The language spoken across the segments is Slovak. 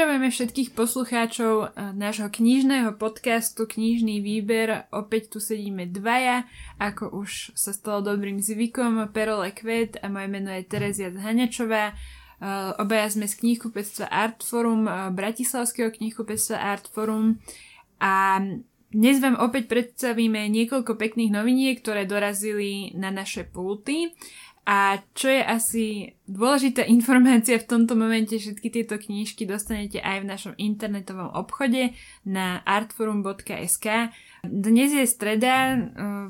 Pozdravujeme všetkých poslucháčov eh, nášho knižného podcastu Knižný výber. Opäť tu sedíme dvaja, ako už sa stalo dobrým zvykom, Perole Kvet a moje meno je Terezia Zhanečová. Eh, obaja sme z knihkupectva Artforum, eh, Bratislavského knihkupectva Artforum a dnes vám opäť predstavíme niekoľko pekných noviniek, ktoré dorazili na naše pulty. A čo je asi dôležitá informácia v tomto momente, všetky tieto knížky dostanete aj v našom internetovom obchode na artforum.sk. Dnes je streda, e,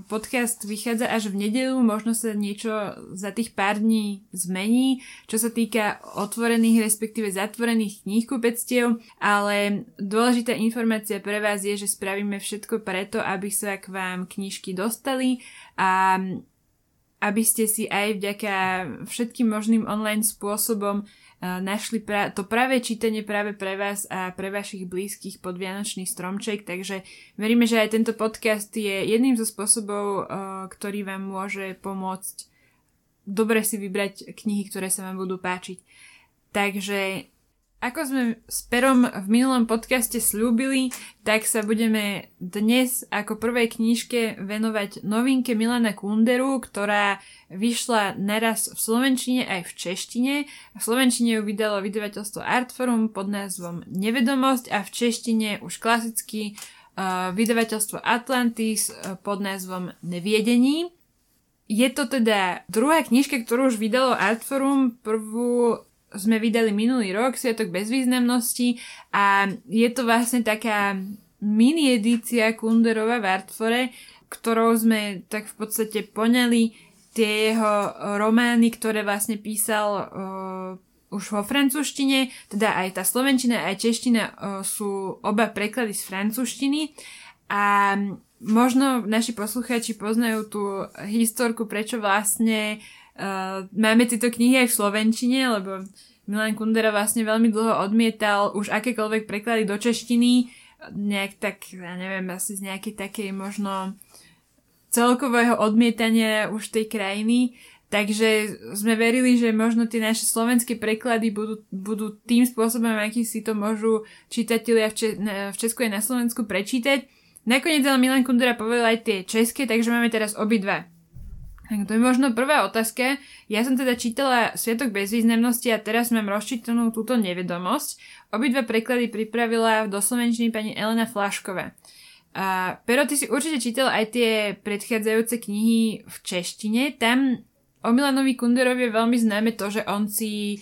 podcast vychádza až v nedelu, možno sa niečo za tých pár dní zmení, čo sa týka otvorených, respektíve zatvorených knihkupectiev, ale dôležitá informácia pre vás je, že spravíme všetko preto, aby sa k vám knižky dostali a aby ste si aj vďaka všetkým možným online spôsobom uh, našli pra- to práve čítanie práve pre vás a pre vašich blízkych pod Vianočný stromček, takže veríme, že aj tento podcast je jedným zo spôsobov, uh, ktorý vám môže pomôcť dobre si vybrať knihy, ktoré sa vám budú páčiť. Takže ako sme s Perom v minulom podcaste slúbili, tak sa budeme dnes ako prvej knižke venovať novinke Milana Kunderu, ktorá vyšla naraz v Slovenčine aj v Češtine. V Slovenčine ju vydalo vydavateľstvo Artforum pod názvom Nevedomosť a v Češtine už klasicky uh, vydavateľstvo Atlantis uh, pod názvom Neviedení. Je to teda druhá knižka, ktorú už vydalo Artforum. Prvú sme vydali minulý rok, Sviatok bezvýznamnosti a je to vlastne taká mini edícia Kunderova v Artfore, ktorou sme tak v podstate poňali tie jeho romány, ktoré vlastne písal uh, už vo francúzštine, teda aj tá slovenčina, aj čeština uh, sú oba preklady z francúzštiny. A možno naši poslucháči poznajú tú historku, prečo vlastne Uh, máme tieto knihy aj v Slovenčine, lebo Milan Kundera vlastne veľmi dlho odmietal už akékoľvek preklady do češtiny, nejak tak, ja neviem, asi z nejakej takej možno celkového odmietania už tej krajiny. Takže sme verili, že možno tie naše slovenské preklady budú, budú tým spôsobom, aký si to môžu čitatelia v, v Česku aj na Slovensku prečítať. Nakoniec ale Milan Kundera povedal aj tie české, takže máme teraz obidva. Tak to je možno prvá otázka. Ja som teda čítala Sviatok bezvýznamnosti a teraz mám rozčítanú túto nevedomosť. Obidva preklady pripravila do slovenčiny pani Elena Flašková. A, pero ty si určite čítala aj tie predchádzajúce knihy v češtine. Tam o Milanovi Kunderovi je veľmi známe to, že on si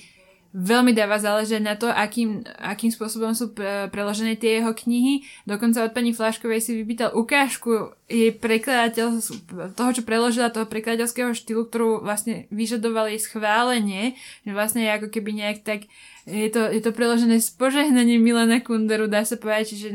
veľmi dáva záležať na to, akým, akým spôsobom sú pre, preložené tie jeho knihy. Dokonca od pani Flaškovej si vypýtal ukážku jej prekladateľ, toho, čo preložila, toho prekladateľského štýlu, ktorú vlastne vyžadoval jej schválenie, že vlastne je ako keby nejak tak, je to, je to preložené s požehnaním Milana Kunderu, dá sa povedať, čiže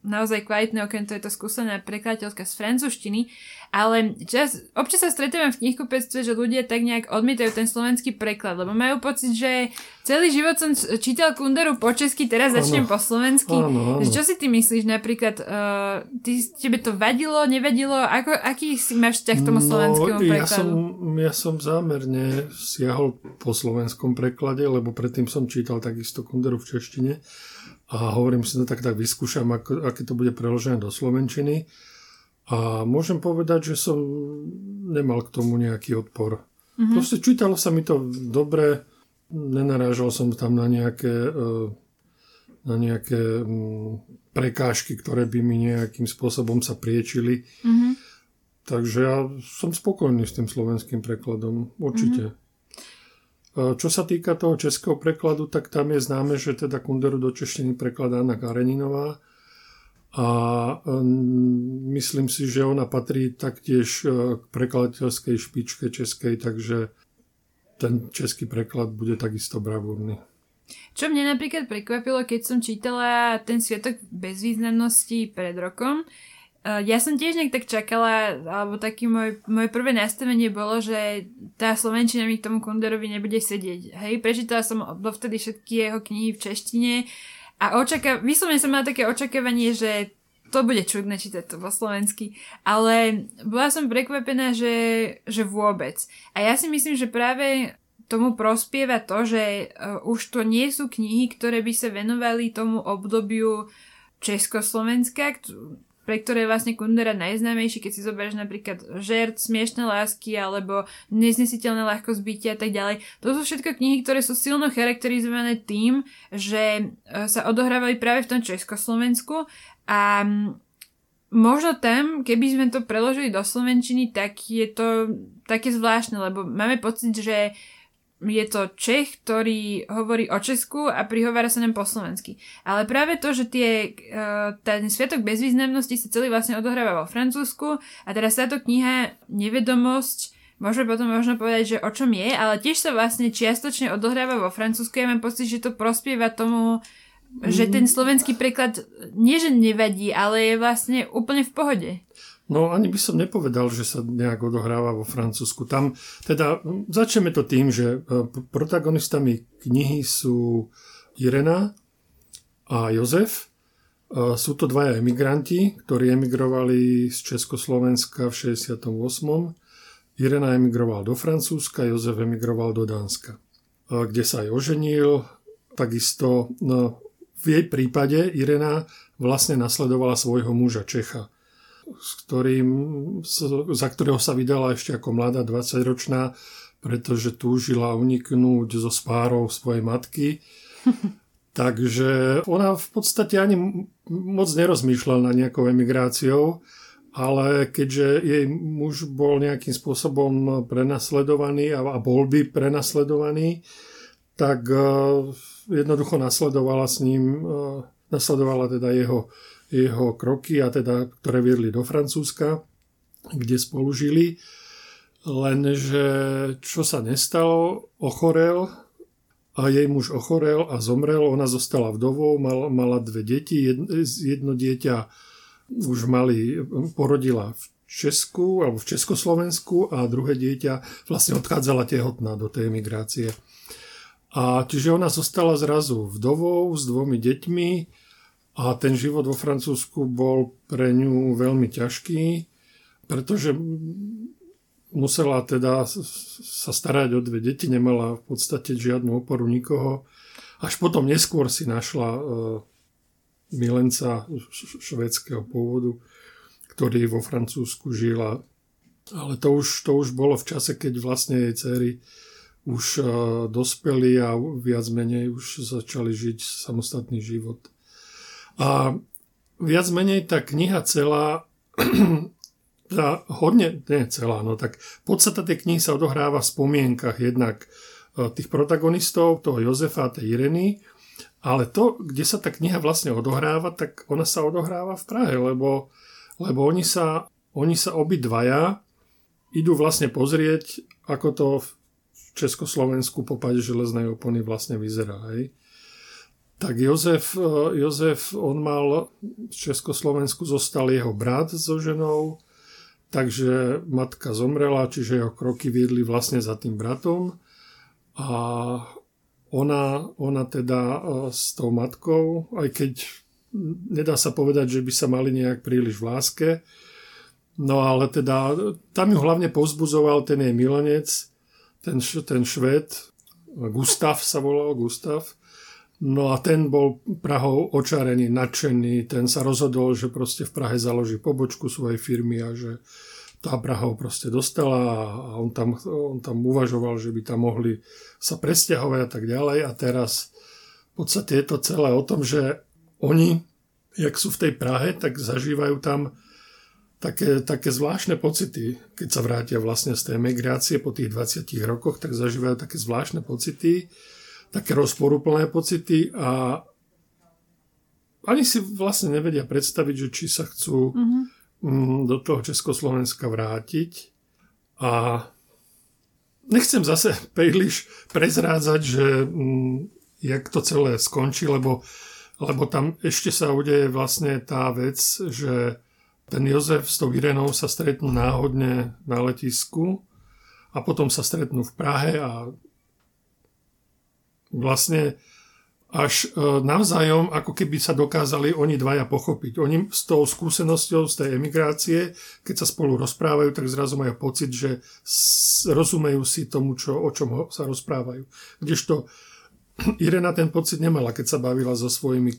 naozaj kvalitné, okrem to je to skúsená prekladateľka z francúzštiny. Ale čas, občas sa stretávam v knihkupectve, že ľudia tak nejak odmietajú ten slovenský preklad, lebo majú pocit, že celý život som čítal Kunderu po česky, teraz začnem po slovensky. Ano, ano. Čo si ty myslíš napríklad, uh, ty, tebe to vadilo, nevadilo? Ako, aký si máš vzťah k tomu no, slovenskému prekladu? Ja som, ja som zámerne siahol po slovenskom preklade, lebo predtým som čítal takisto Kunderu v češtine a hovorím si, no tak, tak vyskúšam, ako, aké to bude preložené do slovenčiny a môžem povedať, že som nemal k tomu nejaký odpor. Mm-hmm. Proste čítalo sa mi to dobre, nenarážal som tam na nejaké, e, na nejaké mm, prekážky, ktoré by mi nejakým spôsobom sa priečili. Mm-hmm. Takže ja som spokojný s tým slovenským prekladom, určite. Mm-hmm. Čo sa týka toho českého prekladu, tak tam je známe, že teda Kunderu do češtiny prekladá Anna Kareninová a myslím si, že ona patrí taktiež e, k prekladateľskej špičke českej, takže ten český preklad bude takisto bravúrny. Čo mne napríklad prekvapilo, keď som čítala ten Sviatok bezvýznamnosti pred rokom, e, ja som tiež nejak tak čakala, alebo taký môj, moje prvé nastavenie bolo, že tá Slovenčina mi k tomu Kunderovi nebude sedieť. Hej, prečítala som dovtedy všetky jeho knihy v češtine, a očaká... vyslovene som mala také očakávanie, že to bude čudné čítať to po slovensky, ale bola som prekvapená, že, že vôbec. A ja si myslím, že práve tomu prospieva to, že uh, už to nie sú knihy, ktoré by sa venovali tomu obdobiu Československa, pre ktoré je vlastne Kundera najznámejší, keď si zoberieš napríklad žert, smiešné lásky alebo neznesiteľné ľahko zbytia a tak ďalej. To sú všetko knihy, ktoré sú silno charakterizované tým, že uh, sa odohrávali práve v tom Československu a možno tam, keby sme to preložili do slovenčiny, tak je to také zvláštne, lebo máme pocit, že je to Čech, ktorý hovorí o Česku a prihovára sa nám po slovensky. Ale práve to, že tie, uh, ten sviatok bezvýznamnosti sa celý vlastne odohráva vo Francúzsku a teraz táto kniha Nevedomosť môžeme potom možno povedať, že o čom je, ale tiež sa vlastne čiastočne odohráva vo Francúzsku. Ja mám pocit, že to prospieva tomu že ten slovenský preklad nie, že nevadí, ale je vlastne úplne v pohode. No ani by som nepovedal, že sa nejak odohráva vo Francúzsku. Tam teda začneme to tým, že e, protagonistami knihy sú Irena a Jozef. E, sú to dvaja emigranti, ktorí emigrovali z Československa v 68. Irena emigroval do Francúzska, Jozef emigroval do Dánska, e, kde sa aj oženil. Takisto no, v jej prípade Irena vlastne nasledovala svojho muža Čecha, s ktorým, za ktorého sa vydala ešte ako mladá 20-ročná, pretože túžila uniknúť zo spárov svojej matky. Takže ona v podstate ani moc nerozmýšľala na nejakou emigráciou, ale keďže jej muž bol nejakým spôsobom prenasledovaný a bol by prenasledovaný, tak eh, jednoducho nasledovala s ním, e, nasledovala teda jeho, jeho kroky, a teda, ktoré viedli do Francúzska, kde spolu. Lenže čo sa nestalo, ochorel. A jej muž ochorel a zomrel, ona zostala vdovou, mal, mala dve deti, jedno, jedno dieťa už mali, porodila v Česku alebo v Československu a druhé dieťa vlastne odchádzala tehotná do tej emigrácie. A čiže ona zostala zrazu vdovou s dvomi deťmi a ten život vo Francúzsku bol pre ňu veľmi ťažký, pretože musela teda sa starať o dve deti, nemala v podstate žiadnu oporu nikoho. Až potom neskôr si našla e, milenca švedského pôvodu, ktorý vo Francúzsku žila. Ale to už, to už bolo v čase, keď vlastne jej dcery už e, dospeli a viac menej už začali žiť samostatný život. A viac menej tá kniha celá, tá hodne, nie celá, no tak podstata tej knihy sa odohráva v spomienkach jednak e, tých protagonistov, toho Jozefa a tej Ireny, ale to, kde sa tá kniha vlastne odohráva, tak ona sa odohráva v Prahe, lebo, lebo oni sa, oni sa obidvaja idú vlastne pozrieť, ako to Československu po páde železnej opony vlastne vyzerá. Hej. Tak Jozef, e, Jozef, on mal v Československu zostal jeho brat so ženou, takže matka zomrela, čiže jeho kroky viedli vlastne za tým bratom. A ona, ona teda e, s tou matkou, aj keď nedá sa povedať, že by sa mali nejak príliš v láske, no ale teda tam ju hlavne povzbudzoval ten jej milenec, ten, ten šved, Gustav sa volal, Gustav, No a ten bol Prahou očarený, nadšený, ten sa rozhodol, že proste v Prahe založí pobočku svojej firmy a že tá Prahou proste dostala a on tam, on tam uvažoval, že by tam mohli sa presťahovať a tak ďalej. A teraz v podstate je to celé o tom, že oni, jak sú v tej Prahe, tak zažívajú tam také, také zvláštne pocity, keď sa vrátia vlastne z tej emigrácie po tých 20 rokoch, tak zažívajú také zvláštne pocity, také rozporúplné pocity a ani si vlastne nevedia predstaviť, že či sa chcú mm-hmm. do toho Československa vrátiť. A nechcem zase príliš prezrádzať, že mm, jak to celé skončí, lebo, lebo tam ešte sa udeje vlastne tá vec, že ten Jozef s tou Irenou sa stretnú náhodne na letisku a potom sa stretnú v Prahe a vlastne až e, navzájom, ako keby sa dokázali oni dvaja pochopiť. Oni s tou skúsenosťou z tej emigrácie, keď sa spolu rozprávajú, tak zrazu majú pocit, že rozumejú si tomu, čo, o čom sa rozprávajú. Kdežto Irena ten pocit nemala, keď sa bavila so svojimi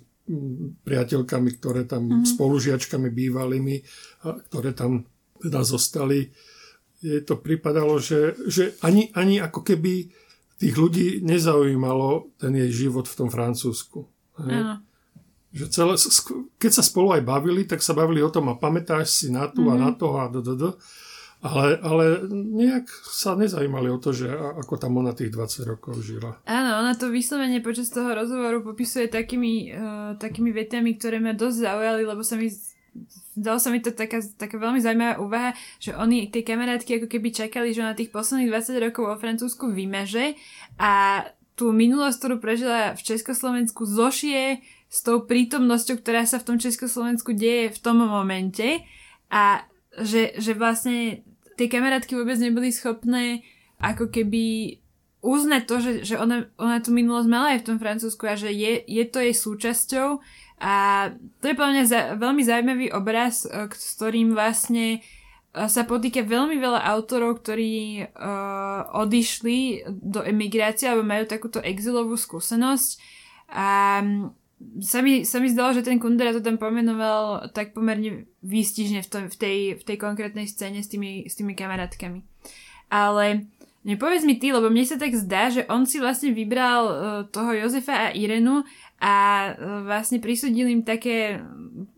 priateľkami, ktoré tam mm-hmm. spolužiačkami bývalými, ktoré tam teda zostali. Jej to pripadalo, že, že ani, ani ako keby tých ľudí nezaujímalo ten jej život v tom Francúzsku. Že celé, keď sa spolu aj bavili, tak sa bavili o tom a pamätáš si na tu mm-hmm. a na mhm. to a do, do, do. Ale, ale nejak sa nezajímali o to, že ako tam ona tých 20 rokov žila. Áno, ona to vyslovene počas toho rozhovoru popisuje takými, uh, takými vetami, ktoré ma dosť zaujali, lebo sa mi zdalo sa mi to taká, taká veľmi zaujímavá úvaha, že oni, tie kamarátky ako keby čakali, že na tých posledných 20 rokov vo Francúzsku vymaže a tú minulosť, ktorú prežila v Československu, zošie s tou prítomnosťou, ktorá sa v tom Československu deje v tom momente a že, že vlastne tie kamarátky vôbec neboli schopné ako keby uznať to, že, že ona, ona tú minulosť mala aj v tom Francúzsku a že je, je to jej súčasťou a to je podľa mňa veľmi zaujímavý obraz, e, s ktorým vlastne e, sa potýka veľmi veľa autorov, ktorí uh, odišli do emigrácie alebo majú takúto exilovú skúsenosť. A sa mi, sa mi zdalo, že ten Kundera to tam pomenoval tak pomerne výstižne v, tom, v, tej, v tej konkrétnej scéne s tými, s tými kamarátkami. Ale nepovedz mi ty, lebo mne sa tak zdá, že on si vlastne vybral uh, toho Jozefa a Irenu a vlastne prisudil im také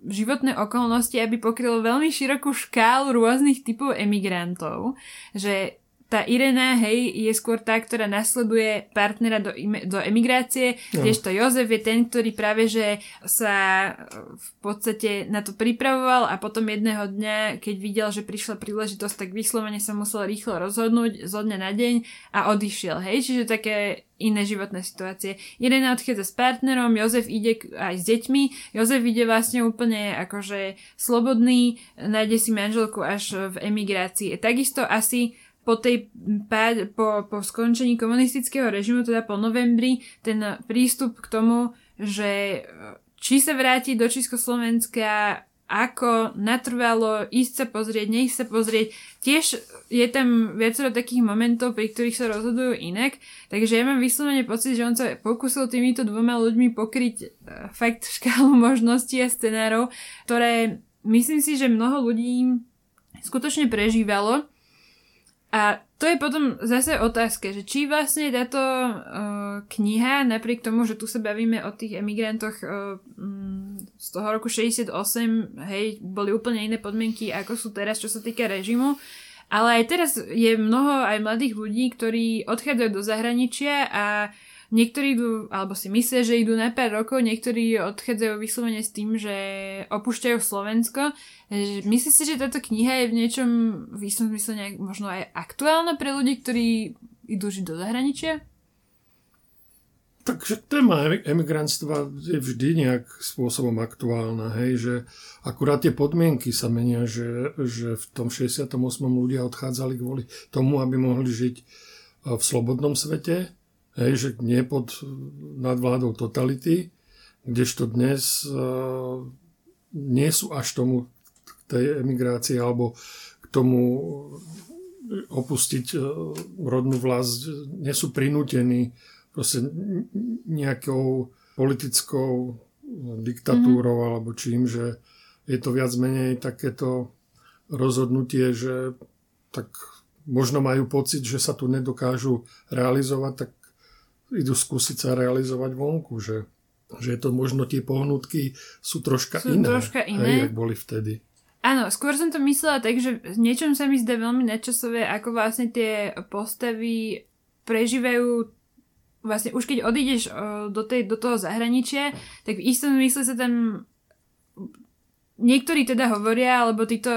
životné okolnosti, aby pokryl veľmi širokú škálu rôznych typov emigrantov, že tá Irena, hej, je skôr tá, ktorá nasleduje partnera do, do emigrácie, no. kdežto Jozef je ten, ktorý práve, že sa v podstate na to pripravoval a potom jedného dňa, keď videl, že prišla príležitosť, tak vyslovene sa musel rýchlo rozhodnúť zo dňa na deň a odišiel, hej, čiže také iné životné situácie. Irena odchádza s partnerom, Jozef ide aj s deťmi, Jozef ide vlastne úplne akože slobodný, nájde si manželku až v emigrácii. Takisto asi po, tej, po, po skončení komunistického režimu, teda po novembri, ten prístup k tomu, že e, či sa vráti do Československa, ako natrvalo ísť sa pozrieť, nech sa pozrieť. Tiež je tam viacero takých momentov, pri ktorých sa rozhodujú inak, takže ja mám vyslovene pocit, že on sa pokúsil týmito dvoma ľuďmi pokryť e, fakt škálu možností a scenárov, ktoré myslím si, že mnoho ľudí skutočne prežívalo a to je potom zase otázka, že či vlastne táto uh, kniha, napriek tomu, že tu sa bavíme o tých emigrantoch uh, z toho roku 68, hej, boli úplne iné podmienky, ako sú teraz, čo sa týka režimu, ale aj teraz je mnoho aj mladých ľudí, ktorí odchádzajú do zahraničia a uh, Niektorí idú, alebo si myslia, že idú na pár rokov, niektorí odchádzajú vyslovene s tým, že opúšťajú Slovensko. Myslíš si, že táto kniha je v niečom v istom zmysle nejak možno aj aktuálna pre ľudí, ktorí idú žiť do zahraničia? Takže téma emigrantstva je vždy nejak spôsobom aktuálna, hej, že akurát tie podmienky sa menia, že, že v tom 68. ľudia odchádzali kvôli tomu, aby mohli žiť v slobodnom svete, Hej, že nie pod nadvládou totality, kdežto dnes uh, nie sú až tomu k tej emigrácii alebo k tomu opustiť uh, rodnú vlast, nie sú prinútení proste nejakou politickou diktatúrou mm-hmm. alebo čím, že je to viac menej takéto rozhodnutie, že tak možno majú pocit, že sa tu nedokážu realizovať, tak idú skúsiť sa realizovať vonku, že, že je to možno tie pohnutky sú troška sú iné, troška iné. Hej, jak boli vtedy. Áno, skôr som to myslela tak, že niečom sa mi zdá veľmi nadčasové, ako vlastne tie postavy prežívajú vlastne už keď odídeš do, tej, do toho zahraničia, tak v istom zmysle sa tam Niektorí teda hovoria, alebo títo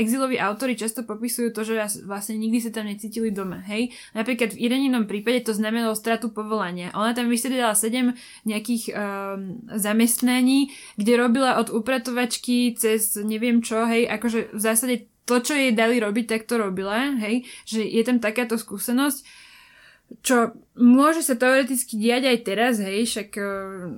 exiloví autory často popisujú to, že vlastne nikdy sa tam necítili doma, hej. Napríklad v Ireninom prípade to znamenalo stratu povolania. Ona tam vysvedela sedem nejakých um, zamestnaní, kde robila od upratovačky cez neviem čo, hej, akože v zásade to, čo jej dali robiť, tak to robila, hej, že je tam takáto skúsenosť čo môže sa teoreticky diať aj teraz, hej, však uh,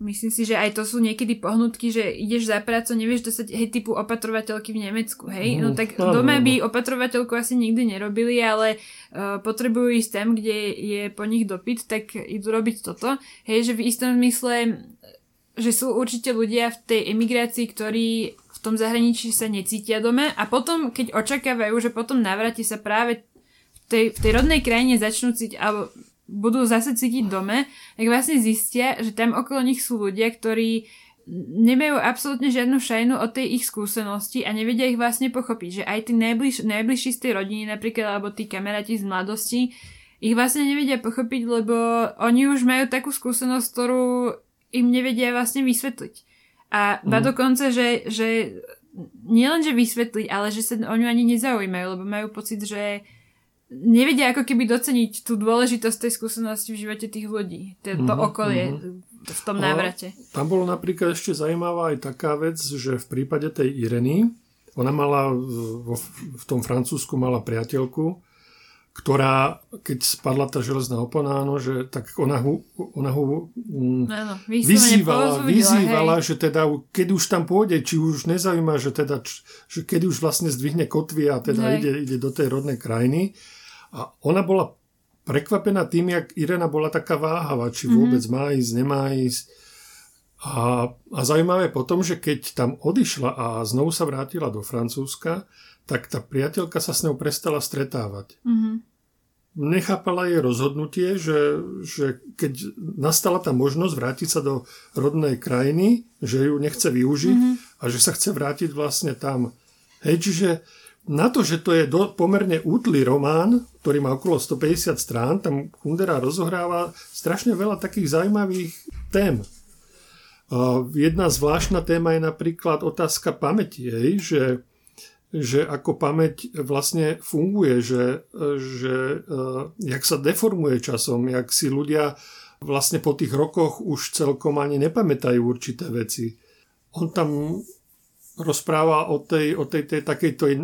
myslím si, že aj to sú niekedy pohnutky, že ideš za prácu, nevieš dostať, hej, typu opatrovateľky v Nemecku, hej, no tak no, doma by opatrovateľku asi nikdy nerobili, ale uh, potrebujú ísť tam, kde je po nich dopyt, tak idú robiť toto, hej, že v istom zmysle že sú určite ľudia v tej emigrácii, ktorí v tom zahraničí sa necítia doma a potom, keď očakávajú, že potom navrati sa práve v tej, v tej rodnej krajine začnú cítiť, alebo budú zase cítiť dome, tak vlastne zistia, že tam okolo nich sú ľudia, ktorí nemajú absolútne žiadnu šajnu o tej ich skúsenosti a nevedia ich vlastne pochopiť, že aj tí najbliž, najbližší z tej rodiny napríklad, alebo tí kamaráti z mladosti, ich vlastne nevedia pochopiť, lebo oni už majú takú skúsenosť, ktorú im nevedia vlastne vysvetliť. A ba mm. dokonca, že, že nielen, že vysvetliť, ale že sa o ňu ani nezaujímajú, lebo majú pocit, že nevedia ako keby doceniť tú dôležitosť tej skúsenosti v živote tých ľudí. To, to mm-hmm, okolie mm-hmm. v tom návrate. A tam bolo napríklad ešte zaujímavá aj taká vec, že v prípade tej Ireny, ona mala v, v tom Francúzsku mala priateľku, ktorá, keď spadla tá železná opona, áno, že tak ona ho, ona ho um, ano, vyzývala, vyzývala že teda keď už tam pôjde, či už nezaujíma, že teda, že keď už vlastne zdvihne kotvy a teda ide, ide do tej rodnej krajiny. A ona bola prekvapená tým, jak Irena bola taká váhavá, či mhm. vôbec mm-hmm. má ísť, nemá ísť. A, a zaujímavé potom, že keď tam odišla a znovu sa vrátila do Francúzska, tak tá priateľka sa s ňou prestala stretávať. Mm-hmm. Nechápala jej rozhodnutie, že, že keď nastala tá možnosť vrátiť sa do rodnej krajiny, že ju nechce využiť mm-hmm. a že sa chce vrátiť vlastne tam. Hej, čiže na to, že to je do, pomerne útlý román, ktorý má okolo 150 strán, tam Kundera rozohráva strašne veľa takých zaujímavých tém. Jedna zvláštna téma je napríklad otázka pamäti, hej, že že ako pamäť vlastne funguje, že, že uh, jak sa deformuje časom, jak si ľudia vlastne po tých rokoch už celkom ani nepamätajú určité veci. On tam rozpráva o tej, o tej, tej takej tej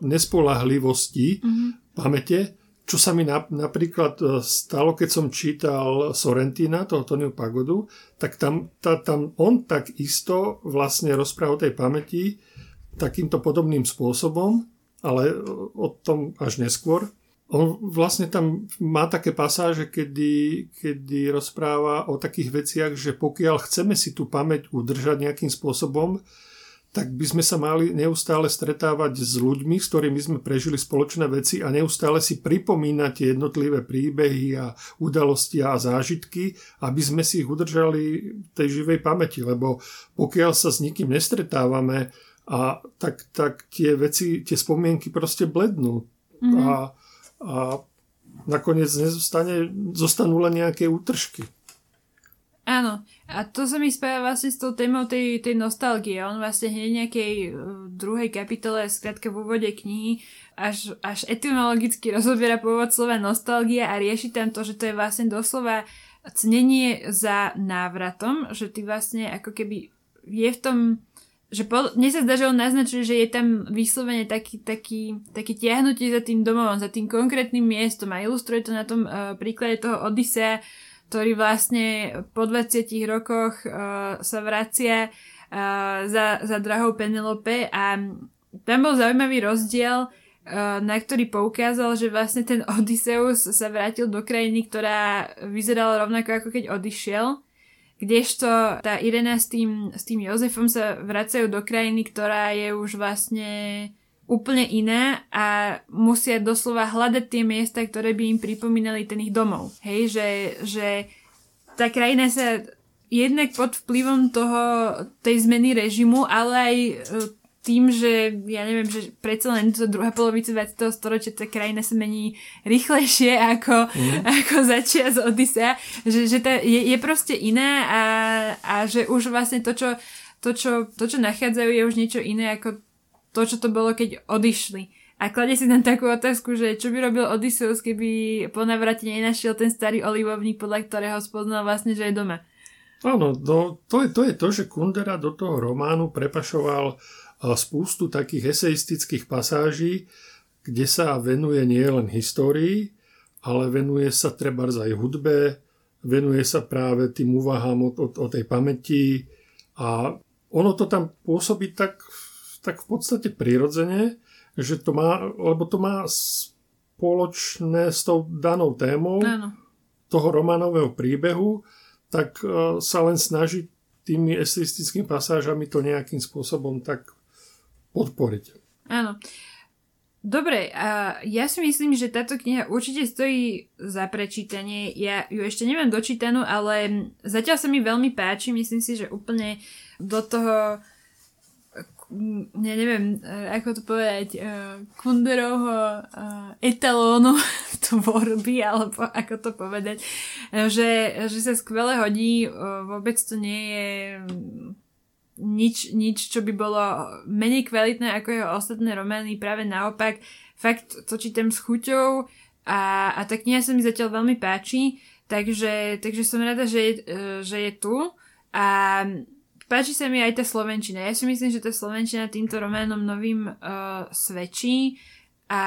nespolahlivosti mm-hmm. pamäte, čo sa mi na, napríklad e, stalo, keď som čítal Sorrentina, toho Tonio Pagodu, tak tam, tá, tam on tak isto vlastne rozpráva o tej pamäti, takýmto podobným spôsobom, ale o tom až neskôr. On vlastne tam má také pasáže, kedy, kedy rozpráva o takých veciach, že pokiaľ chceme si tú pamäť udržať nejakým spôsobom, tak by sme sa mali neustále stretávať s ľuďmi, s ktorými sme prežili spoločné veci a neustále si pripomínať tie jednotlivé príbehy a udalosti a zážitky, aby sme si ich udržali v tej živej pamäti. Lebo pokiaľ sa s nikým nestretávame, a tak, tak tie veci, tie spomienky proste blednú mm-hmm. a, a nakoniec nezostane, zostanú len nejaké útržky. Áno, a to sa mi spája vlastne s tou témou tej, tej nostalgie. On vlastne hneď nejakej uh, druhej kapitole, skrátka v úvode knihy, až, až etymologicky rozobiera pôvod slova nostalgia a rieši tam to, že to je vlastne doslova cnenie za návratom, že ty vlastne ako keby je v tom že po, mne sa zdá, že on naznačuje, že je tam vyslovene taký, taký, taký tiahnutie za tým domovom, za tým konkrétnym miestom a ilustruje to na tom uh, príklade toho Odisea, ktorý vlastne po 20 rokoch uh, sa vracia uh, za, za drahou Penelope a tam bol zaujímavý rozdiel, uh, na ktorý poukázal, že vlastne ten Odysseus sa vrátil do krajiny, ktorá vyzerala rovnako ako keď odišiel Kdežto tá Irena s tým, s tým Jozefom sa vracajú do krajiny, ktorá je už vlastne úplne iná a musia doslova hľadať tie miesta, ktoré by im pripomínali ten ich domov. Hej, že, že tá krajina sa jednak pod vplyvom toho, tej zmeny režimu, ale aj e, tým, že ja neviem, že predsa len to druhá polovica 20. storočia tá krajina sa mení rýchlejšie ako, mm. ako začia z Odisea, že, že tá je, je proste iná a, a že už vlastne to čo, to, čo, to, čo nachádzajú, je už niečo iné ako to, čo to bolo, keď odišli. A kladie si tam takú otázku, že čo by robil Odysseus, keby po navrate nenašiel ten starý olivovník, podľa ktorého spoznal vlastne, že je doma. Áno, no, to, je, to je to, že Kundera do toho románu prepašoval spústu takých eseistických pasáží, kde sa venuje nielen histórii, ale venuje sa treba aj hudbe, venuje sa práve tým úvahám o, o, o tej pamäti a ono to tam pôsobí tak, tak v podstate prirodzene, že to má, lebo to má spoločné s tou danou témou Áno. toho románového príbehu, tak uh, sa len snaží tými eseistickými pasážami to nejakým spôsobom tak podporiť. Áno. Dobre, a ja si myslím, že táto kniha určite stojí za prečítanie. Ja ju ešte neviem dočítanú, ale zatiaľ sa mi veľmi páči. Myslím si, že úplne do toho ja neviem, ako to povedať, Kunderovho etalónu tvorby, alebo ako to povedať, že, že sa skvele hodí, vôbec to nie je nič, nič, čo by bolo menej kvalitné ako jeho ostatné romány, práve naopak, fakt to čítam s chuťou a, a tá kniha sa mi zatiaľ veľmi páči, takže, takže som rada, že je, že je tu a páči sa mi aj tá Slovenčina. Ja si myslím, že tá Slovenčina týmto románom novým uh, svedčí a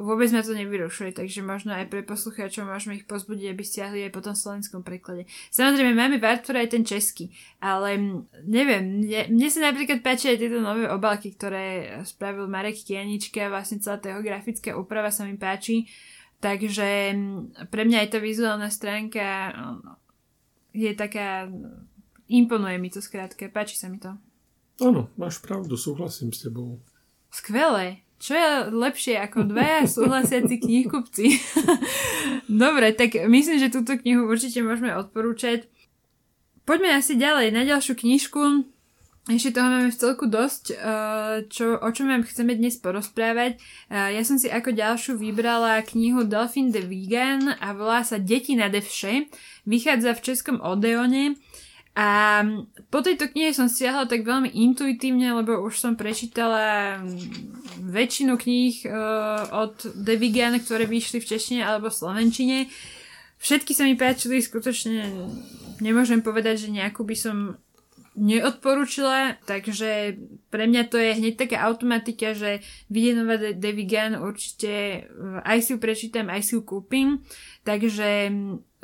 vôbec ma to nevyrušuje, takže možno aj pre poslucháčov môžeme ich pozbudiť, aby stiahli aj po tom slovenskom preklade. Samozrejme, máme v Artfore aj ten český, ale neviem, mne, mne sa napríklad páčia aj tieto nové obálky, ktoré spravil Marek Kianička, vlastne celá tá grafická úprava sa mi páči, takže pre mňa aj tá vizuálna stránka je taká, imponuje mi to skrátka, páči sa mi to. Áno, máš pravdu, súhlasím s tebou. Skvelé. Čo je lepšie ako dvaja súhlasiaci knihkupci? Dobre, tak myslím, že túto knihu určite môžeme odporúčať. Poďme asi ďalej na ďalšiu knižku. Ešte toho máme v celku dosť, eh, čo, o čom vám chceme dnes porozprávať. Eh, ja som si ako ďalšiu vybrala knihu Delphine de Vegan a volá sa Deti na devše. Vychádza v českom Odeone. A po tejto knihe som siahla tak veľmi intuitívne, lebo už som prečítala väčšinu kníh uh, od Devigan, ktoré vyšli v češtine alebo v slovenčine. Všetky sa mi páčili, skutočne nemôžem povedať, že nejakú by som neodporúčila, takže pre mňa to je hneď taká automatika, že Videnova De- určite aj si ju prečítam, aj si ju kúpim, takže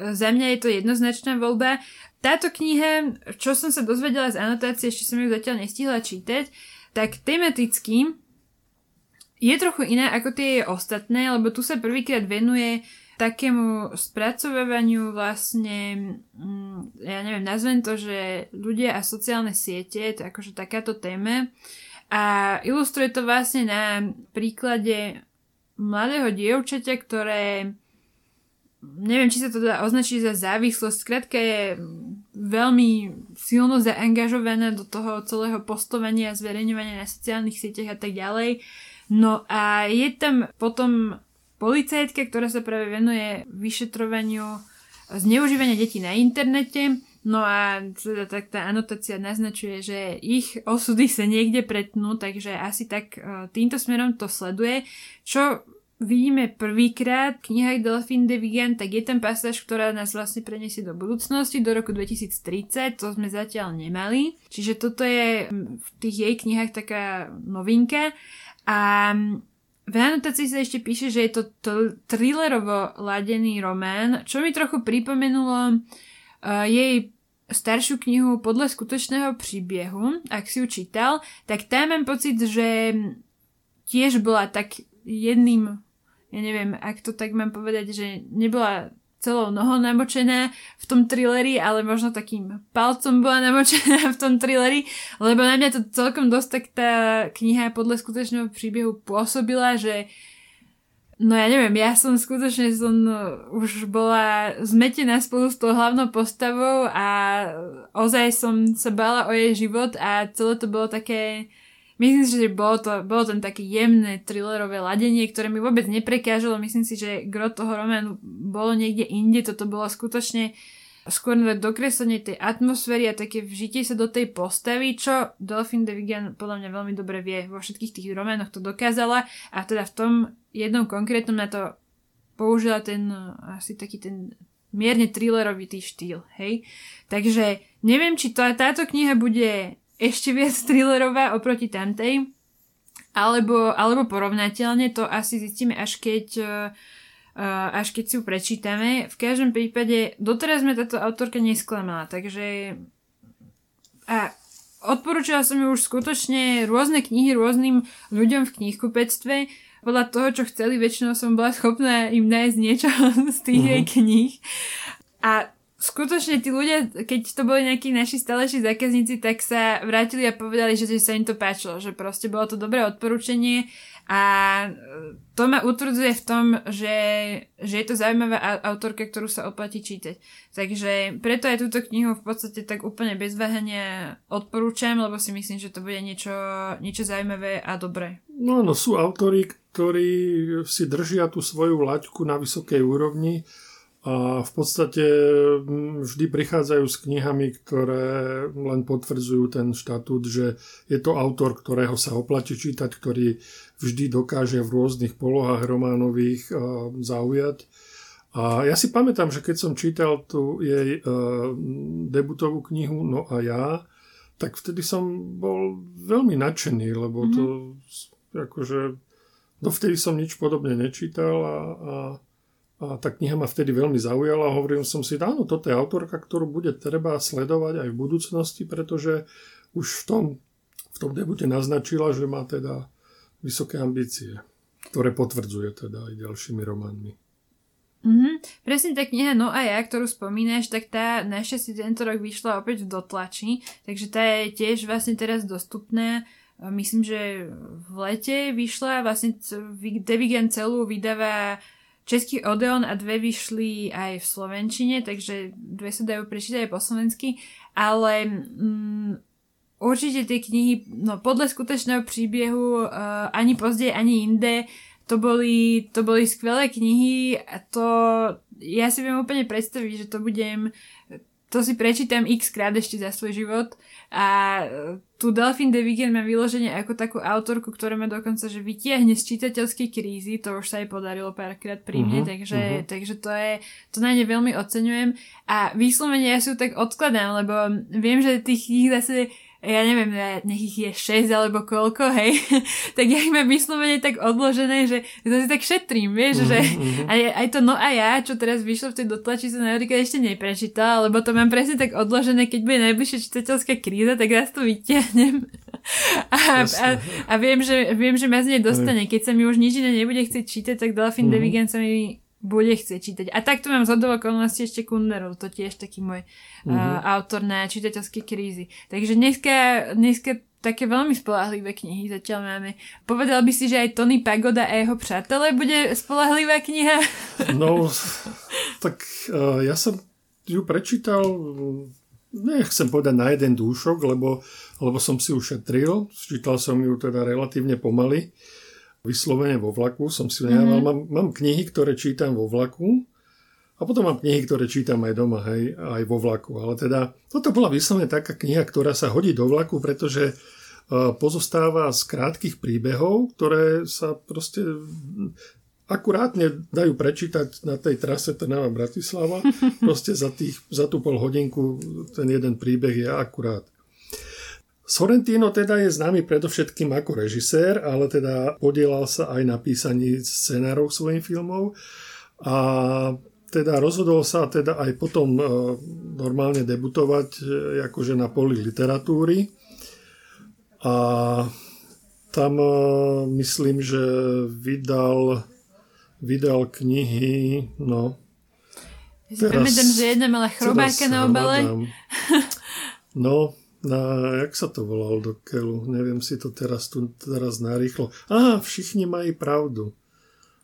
za mňa je to jednoznačná voľba. Táto kniha, čo som sa dozvedela z anotácie, ešte som ju zatiaľ nestihla čítať, tak tematicky je trochu iná ako tie ostatné, lebo tu sa prvýkrát venuje takému spracovávaniu vlastne, mm, ja neviem, nazvem to, že ľudia a sociálne siete, to akože takáto téma. A ilustruje to vlastne na príklade mladého dievčaťa, ktoré neviem, či sa to dá označiť za závislosť, skrátka je veľmi silno zaangažovaná do toho celého postovania, zverejňovania na sociálnych sieťach a tak ďalej. No a je tam potom policajtka, ktorá sa práve venuje vyšetrovaniu zneužívania detí na internete. No a teda tak tá anotácia naznačuje, že ich osudy sa niekde pretnú, takže asi tak e, týmto smerom to sleduje, čo vidíme prvýkrát knihách Delphine de tak je tam pasáž, ktorá nás vlastne preniesie do budúcnosti, do roku 2030, to sme zatiaľ nemali. Čiže toto je v tých jej knihách taká novinka. A v anotácii sa ešte píše, že je to, thrillerovo ladený román, čo mi trochu pripomenulo uh, jej staršiu knihu podľa skutočného príbehu, ak si ju čítal, tak tam mám pocit, že tiež bola tak jedným ja neviem, ak to tak mám povedať, že nebola celou nohou namočená v tom thrilleri, ale možno takým palcom bola namočená v tom thrilleri, lebo na mňa to celkom dosť tak tá kniha podľa skutočného príbehu pôsobila, že No ja neviem, ja som skutočne som už bola zmetená spolu s tou hlavnou postavou a ozaj som sa bála o jej život a celé to bolo také Myslím si, že bolo, to, bolo tam také jemné thrillerové ladenie, ktoré mi vôbec neprekážalo. Myslím si, že gro toho románu bolo niekde inde. Toto bolo skutočne skôr na dokreslenie tej atmosféry a také vžitie sa do tej postavy, čo Delphine de Vigan podľa mňa veľmi dobre vie. Vo všetkých tých románoch to dokázala a teda v tom jednom konkrétnom na to použila ten asi taký ten mierne thrillerovitý štýl, hej. Takže neviem, či to, táto kniha bude ešte viac thrillerová oproti tamtej, alebo, alebo porovnateľne, to asi zistíme až keď uh, až keď si ju prečítame. V každom prípade doteraz sme táto autorka nesklamala, takže a odporúčala som ju už skutočne rôzne knihy rôznym ľuďom v knihkupectve. Podľa toho, čo chceli, väčšinou som bola schopná im nájsť niečo z tých jej kníh. A skutočne tí ľudia, keď to boli nejakí naši stálejší zákazníci, tak sa vrátili a povedali, že sa im to páčilo, že proste bolo to dobré odporúčanie a to ma utvrdzuje v tom, že, že je to zaujímavá autorka, ktorú sa oplatí čítať. Takže preto aj túto knihu v podstate tak úplne bez váhania odporúčam, lebo si myslím, že to bude niečo, niečo zaujímavé a dobré. No, no sú autory, ktorí si držia tú svoju laťku na vysokej úrovni a v podstate mm, vždy prichádzajú s knihami, ktoré len potvrdzujú ten štatút, že je to autor, ktorého sa oplatí čítať, ktorý vždy dokáže v rôznych polohách románových zaujať. A ja si pamätám, že keď som čítal tú jej debutovú knihu No a ja, tak vtedy som bol veľmi nadšený, lebo to mm-hmm. akože dovtedy som nič podobne nečítal a, a a tá kniha ma vtedy veľmi zaujala a hovoril som si, áno, toto je autorka, ktorú bude treba sledovať aj v budúcnosti, pretože už v tom, v tom debute naznačila, že má teda vysoké ambície, ktoré potvrdzuje teda aj ďalšími románmi. Mm-hmm. Presne tá kniha No a ja, ktorú spomínaš, tak tá si tento rok vyšla opäť v dotlači, takže tá je tiež vlastne teraz dostupná. Myslím, že v lete vyšla, vlastne Devigan celú vydáva Český Odeon a dve vyšli aj v Slovenčine, takže dve sa dajú prečítať aj po slovensky, ale mm, určite tie knihy, no podľa skutečného príbehu uh, ani pozdej, ani inde, to boli, to boli skvelé knihy a to ja si viem úplne predstaviť, že to budem to si prečítam x krát ešte za svoj život. A tu Delphine de Vigen má vyloženie ako takú autorku, ktorá ma dokonca že vytiahne z čitateľskej krízy, to už sa jej podarilo párkrát pri mne, uh-huh, takže, uh-huh. takže to je, to na ne veľmi oceňujem. A výslovene ja si ju tak odkladám, lebo viem, že tých kníh zase ja neviem, nech ich je 6 alebo koľko, hej, tak ja ich mám vyslovene tak odložené, že to si tak šetrím, vieš, mm-hmm. že mhm. aj, aj to no a ja, čo teraz vyšlo v tej dotlači sa napríklad ešte neprečítala, lebo to mám presne tak odložené, keď bude najbližšia čitateľská kríza, tak raz to vyťahnem a, a, a viem, že, viem, že ma z nej dostane. Keď sa mi už nič iné nebude chcieť čítať, tak Delphine mm-hmm. Devigan sa mi bude chcieť čítať. A takto mám z okolností ešte Kunderov, to tiež taký môj mm-hmm. uh, autor na čitateľské krízy. Takže dneska, dneska také veľmi spolahlivé knihy zatiaľ máme. Povedal by si, že aj Tony Pagoda a jeho přátelé bude spolahlivá kniha? No, tak uh, ja som ju prečítal nechcem povedať na jeden dúšok, lebo, lebo som si ušetril. Čítal som ju teda relatívne pomaly vyslovene vo vlaku som si mm-hmm. mám, mám knihy, ktoré čítam vo vlaku a potom mám knihy, ktoré čítam aj doma, hej, aj vo vlaku. Ale teda toto bola vyslovene taká kniha, ktorá sa hodí do vlaku, pretože uh, pozostáva z krátkých príbehov, ktoré sa proste akurátne dajú prečítať na tej trase Trnava Bratislava. Proste za, tých, za tú pol hodinku ten jeden príbeh je akurát. Sorrentino teda je známy predovšetkým ako režisér, ale teda podielal sa aj na písaní scenárov svojich filmov. A teda rozhodol sa teda aj potom e, normálne debutovať e, akože na poli literatúry. A tam e, myslím, že vydal, vydal knihy, no. Ja si pamätám, že jedna mala chrobáka na obale. No, na, jak sa to volal do keľu, neviem si to teraz tu teraz narýchlo. Aha, všichni mají pravdu.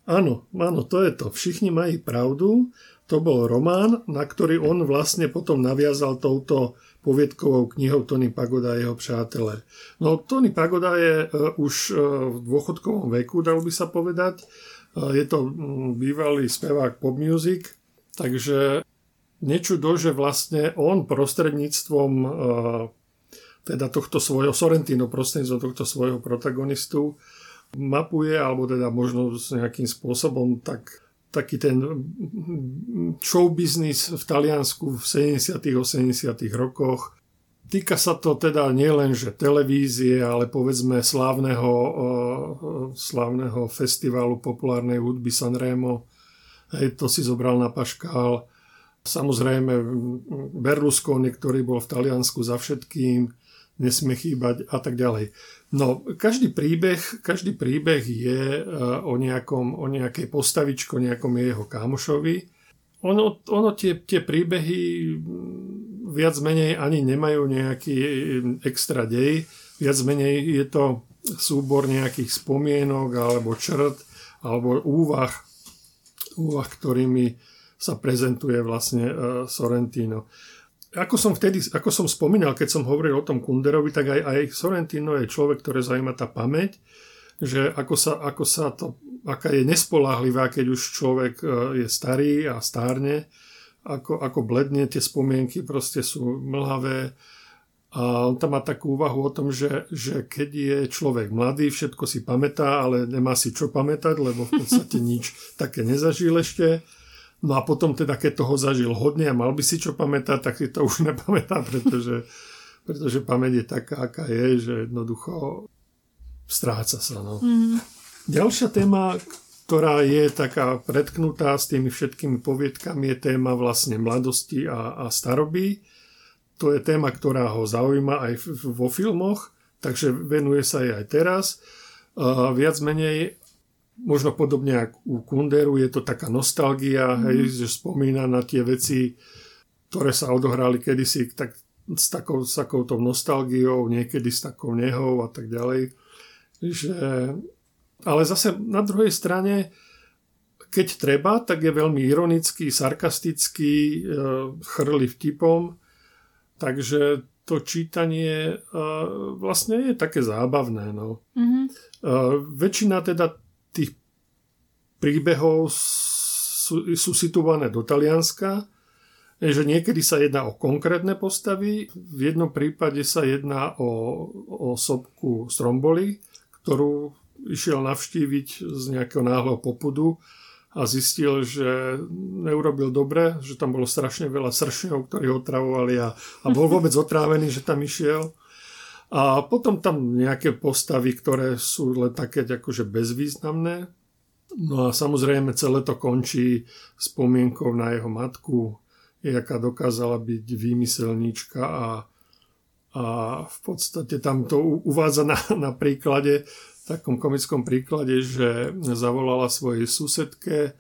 Áno, áno, to je to. Všichni mají pravdu. To bol román, na ktorý on vlastne potom naviazal touto poviedkovou knihou Tony Pagoda a jeho přátelé. No, Tony Pagoda je uh, už uh, v dôchodkovom veku, dalo by sa povedať. Uh, je to bývalý spevák pop music, takže nečudo, že vlastne on prostredníctvom teda tohto svojho Sorrentino prostredníctvom tohto svojho protagonistu mapuje, alebo teda možno nejakým spôsobom tak, taký ten show business v Taliansku v 70 80 rokoch. Týka sa to teda nielen, že televízie, ale povedzme slávneho, slávneho festivalu populárnej hudby Sanremo, hej, to si zobral na paškál. Samozrejme Berlusconi, ktorý bol v Taliansku za všetkým, nesmie chýbať a tak ďalej. No, každý príbeh, každý príbeh je e, o, nejakom, o nejakej postavičko, nejakom jeho kámošovi. Ono, ono tie, tie príbehy viac menej ani nemajú nejaký extra dej. Viac menej je to súbor nejakých spomienok alebo črt alebo úvah, úvah ktorými sa prezentuje vlastne uh, Sorrentino. Ako som vtedy, ako som spomínal, keď som hovoril o tom Kunderovi, tak aj, aj Sorrentino je človek, ktoré zaujíma tá pamäť, že ako sa, ako sa to, aká je nespolahlivá, keď už človek uh, je starý a stárne, ako, ako bledne, tie spomienky proste sú mlhavé, a on tam má takú úvahu o tom, že, že keď je človek mladý, všetko si pamätá, ale nemá si čo pamätať, lebo v podstate nič také nezažil ešte. No a potom teda, keď toho zažil hodne a mal by si čo pamätať, tak si to už nepamätá, pretože, pretože pamäť je taká, aká je, že jednoducho stráca sa. No. Mm. Ďalšia téma, ktorá je taká predknutá s tými všetkými poviedkami, je téma vlastne mladosti a, a staroby to je téma, ktorá ho zaujíma aj vo filmoch, takže venuje sa jej aj teraz. Uh, viac menej, možno podobne ako u Kunderu, je to taká nostalgia, mm. hej, že spomína na tie veci, ktoré sa odohrali kedysi tak, s, takou, s takouto nostalgiou, niekedy s takou nehou a tak ďalej. Že, ale zase na druhej strane, keď treba, tak je veľmi ironický, sarkastický, chrli vtipom Takže to čítanie uh, vlastne je také zábavné. No. Mm-hmm. Väčšina teda tých príbehov sú, sú situované do Talianska, že niekedy sa jedná o konkrétne postavy, v jednom prípade sa jedná o, o sobku Stromboli, ktorú išiel navštíviť z nejakého náhleho popudu a zistil, že neurobil dobre, že tam bolo strašne veľa sršňov, ktorí ho otravovali a, a bol vôbec otrávený, že tam išiel. A potom tam nejaké postavy, ktoré sú len také akože bezvýznamné. No a samozrejme celé to končí spomienkou na jeho matku, jaká dokázala byť výmyselníčka a, a v podstate tam to uvádza na, na príklade takom komickom príklade, že zavolala svojej susedke,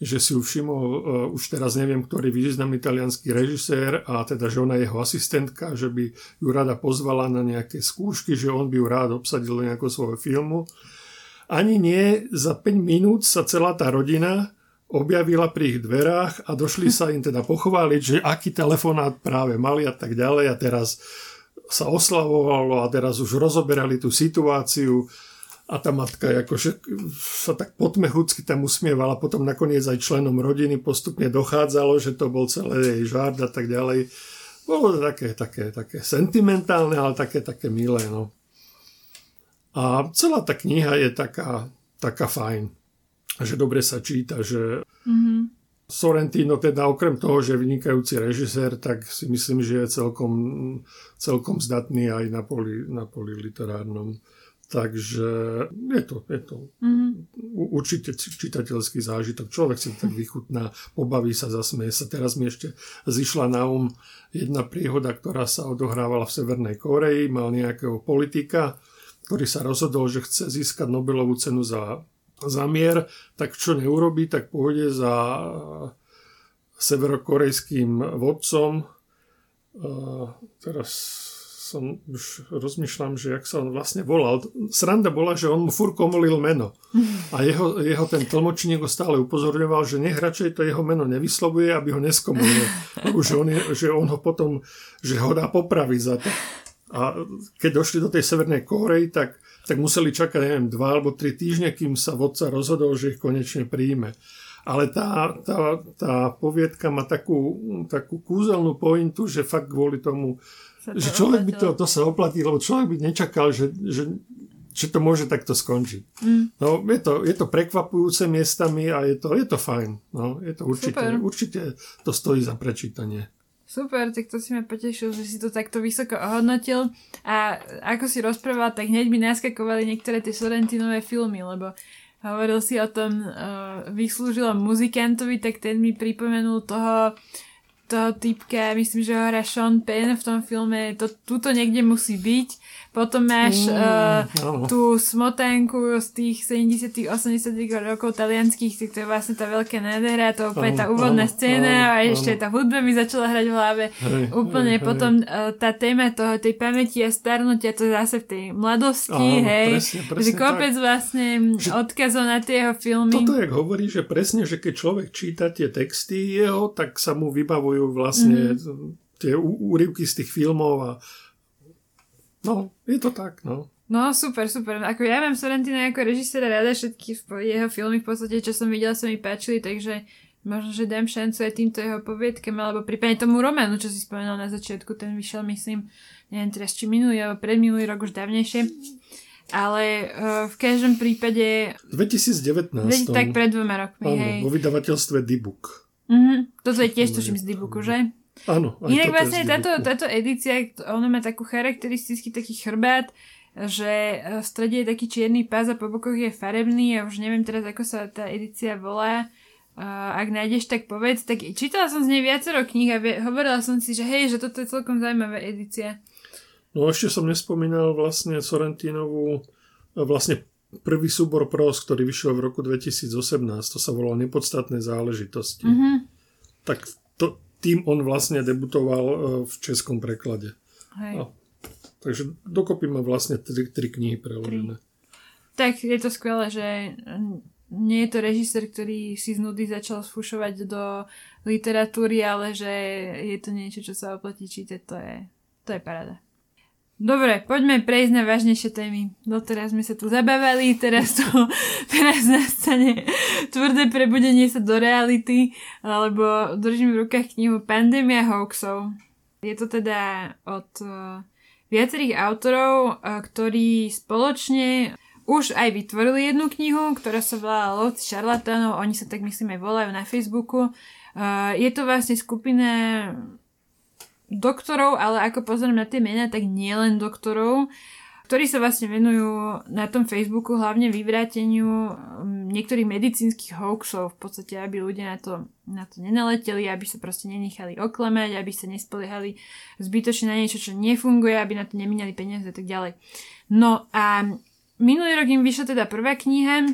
že si ju všimol, uh, už teraz neviem, ktorý významný italianský režisér a teda, že ona je jeho asistentka, že by ju rada pozvala na nejaké skúšky, že on by ju rád obsadil do nejakého svojho filmu. Ani nie, za 5 minút sa celá tá rodina objavila pri ich dverách a došli sa im teda pochváliť, že aký telefonát práve mali a tak ďalej a teraz sa oslavovalo a teraz už rozoberali tú situáciu a tá matka akože sa tak potmechúcky tam usmievala, potom nakoniec aj členom rodiny postupne dochádzalo, že to bol celé jej žárd a tak ďalej. Bolo to také, také, také sentimentálne, ale také, také milé. No. A celá tá kniha je taká, taká fajn, že dobre sa číta, že mm-hmm. Sorrentino teda okrem toho, že je vynikajúci režisér, tak si myslím, že je celkom, celkom zdatný aj na poli, na poli literárnom. Takže je to, je to mm-hmm. určite čitateľský zážitok. Človek si tak vychutná, pobaví sa, zasmeje sa. Teraz mi ešte zišla na um jedna príhoda, ktorá sa odohrávala v Severnej Koreji. Mal nejakého politika, ktorý sa rozhodol, že chce získať Nobelovú cenu za, za mier, tak čo neurobí, tak pôjde za severokorejským vodcom. Uh, teraz som už rozmýšľam, že jak sa on vlastne volal. Sranda bola, že on mu fur komolil meno. A jeho, jeho ten tlmočník ho stále upozorňoval, že nech radšej to jeho meno nevyslovuje, aby ho neskomolil. Že on, je, že on ho potom, že ho dá popraviť za to. A keď došli do tej Severnej Kórey, tak, tak museli čakať, neviem, dva alebo tri týždne, kým sa vodca rozhodol, že ich konečne príjme. Ale tá, tá, tá poviedka má takú, takú kúzelnú pointu, že fakt kvôli tomu že človek by to, to sa oplatí, lebo človek by nečakal, že, že, že to môže takto skončiť. Mm. No, je to, je to prekvapujúce miestami a je to, je to fajn. No, je to určite, Super. určite to stojí za prečítanie. Super, tak to si ma potešil, že si to takto vysoko ohodnotil a ako si rozprával, tak hneď mi naskakovali niektoré tie Sorrentinové filmy, lebo hovoril si o tom uh, vyslúžilom muzikantovi, tak ten mi pripomenul toho toho typka, myslím, že Sean Penn v tom filme, to tuto niekde musí byť potom máš mm, uh, no. tú smotanku z tých 70 80 rokov talianských, to je vlastne tá veľká nádhera, to úplne tá úvodná scéna a ešte tá hudba mi začala hrať v hlave. Hej, úplne hej, potom uh, tá téma toho, tej pamäti a starnutia, to je zase v tej mladosti, áno, hej. Presne, presne že kopec tak. vlastne že odkazov na tie jeho filmy. Toto, jak hovorí, že presne, že keď človek číta tie texty jeho, tak sa mu vybavujú vlastne mm. tie úryvky z tých filmov a No, je to tak, no. No, super, super. Ako ja mám Sorrentina ako režisera rada, všetky jeho filmy v podstate, čo som videla, sa mi páčili, takže možno, že dám šancu aj týmto jeho poviedkam, alebo prípadne tomu románu, čo si spomenul na začiatku, ten vyšiel, myslím, neviem teraz, či minulý alebo predminulý rok už dávnejšie. Ale uh, v každom prípade... 2019. Tak pred dvoma rokmi, Áno, hej. vo vydavateľstve Dibook. Mhm, toto je tiež tuším z Dibooku, že? Áno. Inak vlastne táto, táto edícia, ona má takú charakteristický taký chrbát, že v strede je taký čierny pás a po bokoch je farebný a už neviem teraz, ako sa tá edícia volá. Uh, ak nájdeš, tak povedz. Tak čítala som z nej viacero kníh a hovorila som si, že hej, že toto je celkom zaujímavá edícia. No ešte som nespomínal vlastne Sorrentinovú vlastne prvý súbor pros, ktorý vyšiel v roku 2018, to sa volalo Nepodstatné záležitosti. Mm-hmm. Tak to, tým on vlastne debutoval e, v českom preklade. Hej. A, takže dokopy má vlastne tri, tri knihy preložené. Tak je to skvelé, že nie je to režisér, ktorý si z nudy začal sfušovať do literatúry, ale že je to niečo, čo sa oplatí čítať, to je, to je parada. Dobre, poďme prejsť na vážnejšie témy. Doteraz sme sa tu zabávali, teraz, to, teraz nastane tvrdé prebudenie sa do reality, alebo držím v rukách knihu Pandémia hoaxov. Je to teda od uh, viacerých autorov, uh, ktorí spoločne už aj vytvorili jednu knihu, ktorá sa volá Lovci šarlatánov, oni sa tak myslím aj volajú na Facebooku. Uh, je to vlastne skupina doktorov, ale ako pozriem na tie mená, tak nielen doktorov, ktorí sa vlastne venujú na tom Facebooku hlavne vyvráteniu um, niektorých medicínskych hoaxov, v podstate, aby ľudia na to, na to nenaleteli, aby sa proste nenechali oklamať, aby sa nespoliehali zbytočne na niečo, čo nefunguje, aby na to neminali peniaze a tak ďalej. No a minulý rok im vyšla teda prvá kniha,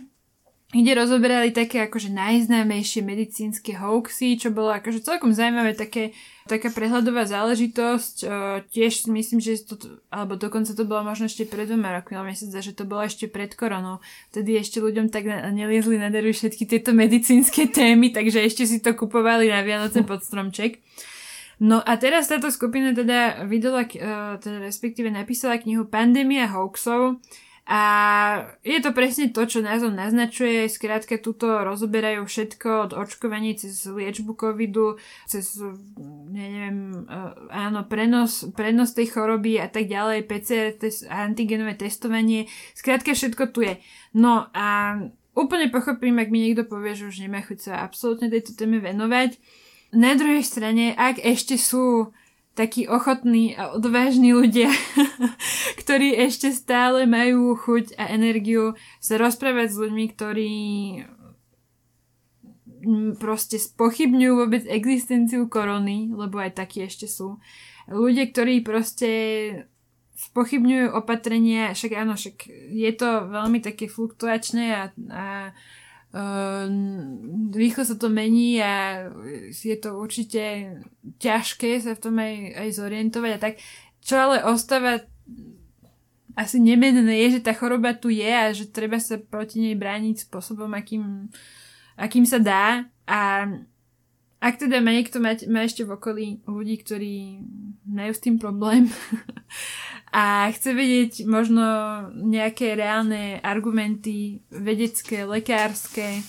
kde rozoberali také akože najznámejšie medicínske hoaxy, čo bolo akože celkom zaujímavé, také, taká prehľadová záležitosť. Uh, tiež myslím, že to, alebo dokonca to bolo možno ešte pred dvoma rokmi, ale zdá, že to bolo ešte pred koronou. Vtedy ešte ľuďom tak neliezli na deru všetky tieto medicínske témy, takže ešte si to kupovali na Vianoce pod stromček. No a teraz táto skupina teda vydala, uh, teda respektíve napísala knihu Pandémia hoaxov, a je to presne to, čo názov naznačuje. Skrátka, tuto rozoberajú všetko od očkovania cez liečbu covidu, cez, neviem, eh, áno, prenos, prenos tej choroby a tak ďalej, PCR, test, antigenové testovanie. Skrátka, všetko tu je. No a úplne pochopím, ak mi niekto povie, že už nemá chuť sa absolútne tejto téme venovať. Na druhej strane, ak ešte sú takí ochotní a odvážni ľudia, ktorí ešte stále majú chuť a energiu sa rozprávať s ľuďmi, ktorí proste spochybňujú vôbec existenciu korony, lebo aj takí ešte sú. Ľudia, ktorí proste spochybňujú opatrenia, však áno, však je to veľmi také fluktuačné a, a rýchlo sa to mení a je to určite ťažké sa v tom aj, aj zorientovať a tak. Čo ale ostáva asi nemenné je, že tá choroba tu je a že treba sa proti nej brániť spôsobom, akým, akým sa dá a ak teda má niekto mať, má ešte v okolí ľudí, ktorí majú s tým problém a chce vedieť možno nejaké reálne argumenty vedecké, lekárske,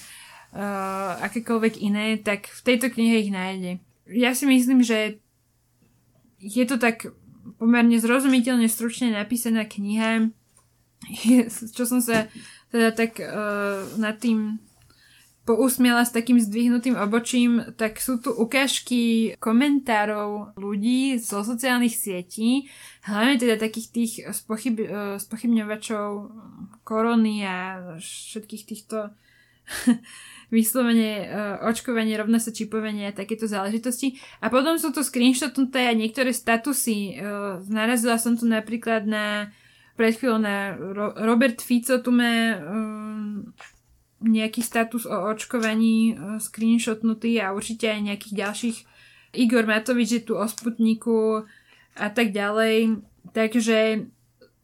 uh, akékoľvek iné, tak v tejto knihe ich nájde. Ja si myslím, že je to tak pomerne zrozumiteľne stručne napísaná kniha, čo som sa teda tak uh, nad tým pousmiela s takým zdvihnutým obočím, tak sú tu ukážky komentárov ľudí zo sociálnych sietí, hlavne teda takých tých spochyb, e, spochybňovačov korony a všetkých týchto vyslovene uh, očkovanie, rovná sa čipovanie a takéto záležitosti. A potom sú tu screenshotnuté aj niektoré statusy. Uh, narazila som tu napríklad na pred chvíľou na Ro- Robert Fico tu má um, nejaký status o očkovaní uh, screenshotnutý a určite aj nejakých ďalších. Igor Matovič je tu o Sputniku a tak ďalej. Takže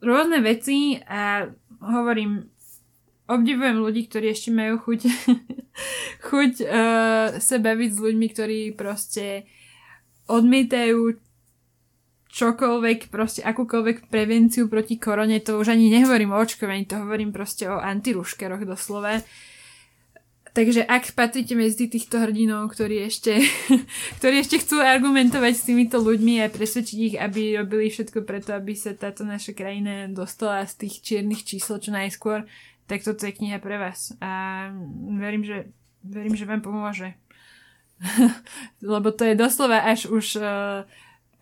rôzne veci a hovorím, obdivujem ľudí, ktorí ešte majú chuť, chuť uh, sa baviť s ľuďmi, ktorí proste odmietajú čokoľvek, proste akúkoľvek prevenciu proti korone, to už ani nehovorím o očkovaní, to hovorím proste o antiruškeroch doslova. Takže ak patríte medzi týchto hrdinov, ktorí ešte, ktorí ešte chcú argumentovať s týmito ľuďmi a presvedčiť ich, aby robili všetko preto, aby sa táto naša krajina dostala z tých čiernych čísel čo najskôr, tak toto je kniha pre vás. A verím, že, verím, že vám pomôže. Lebo to je doslova až už uh,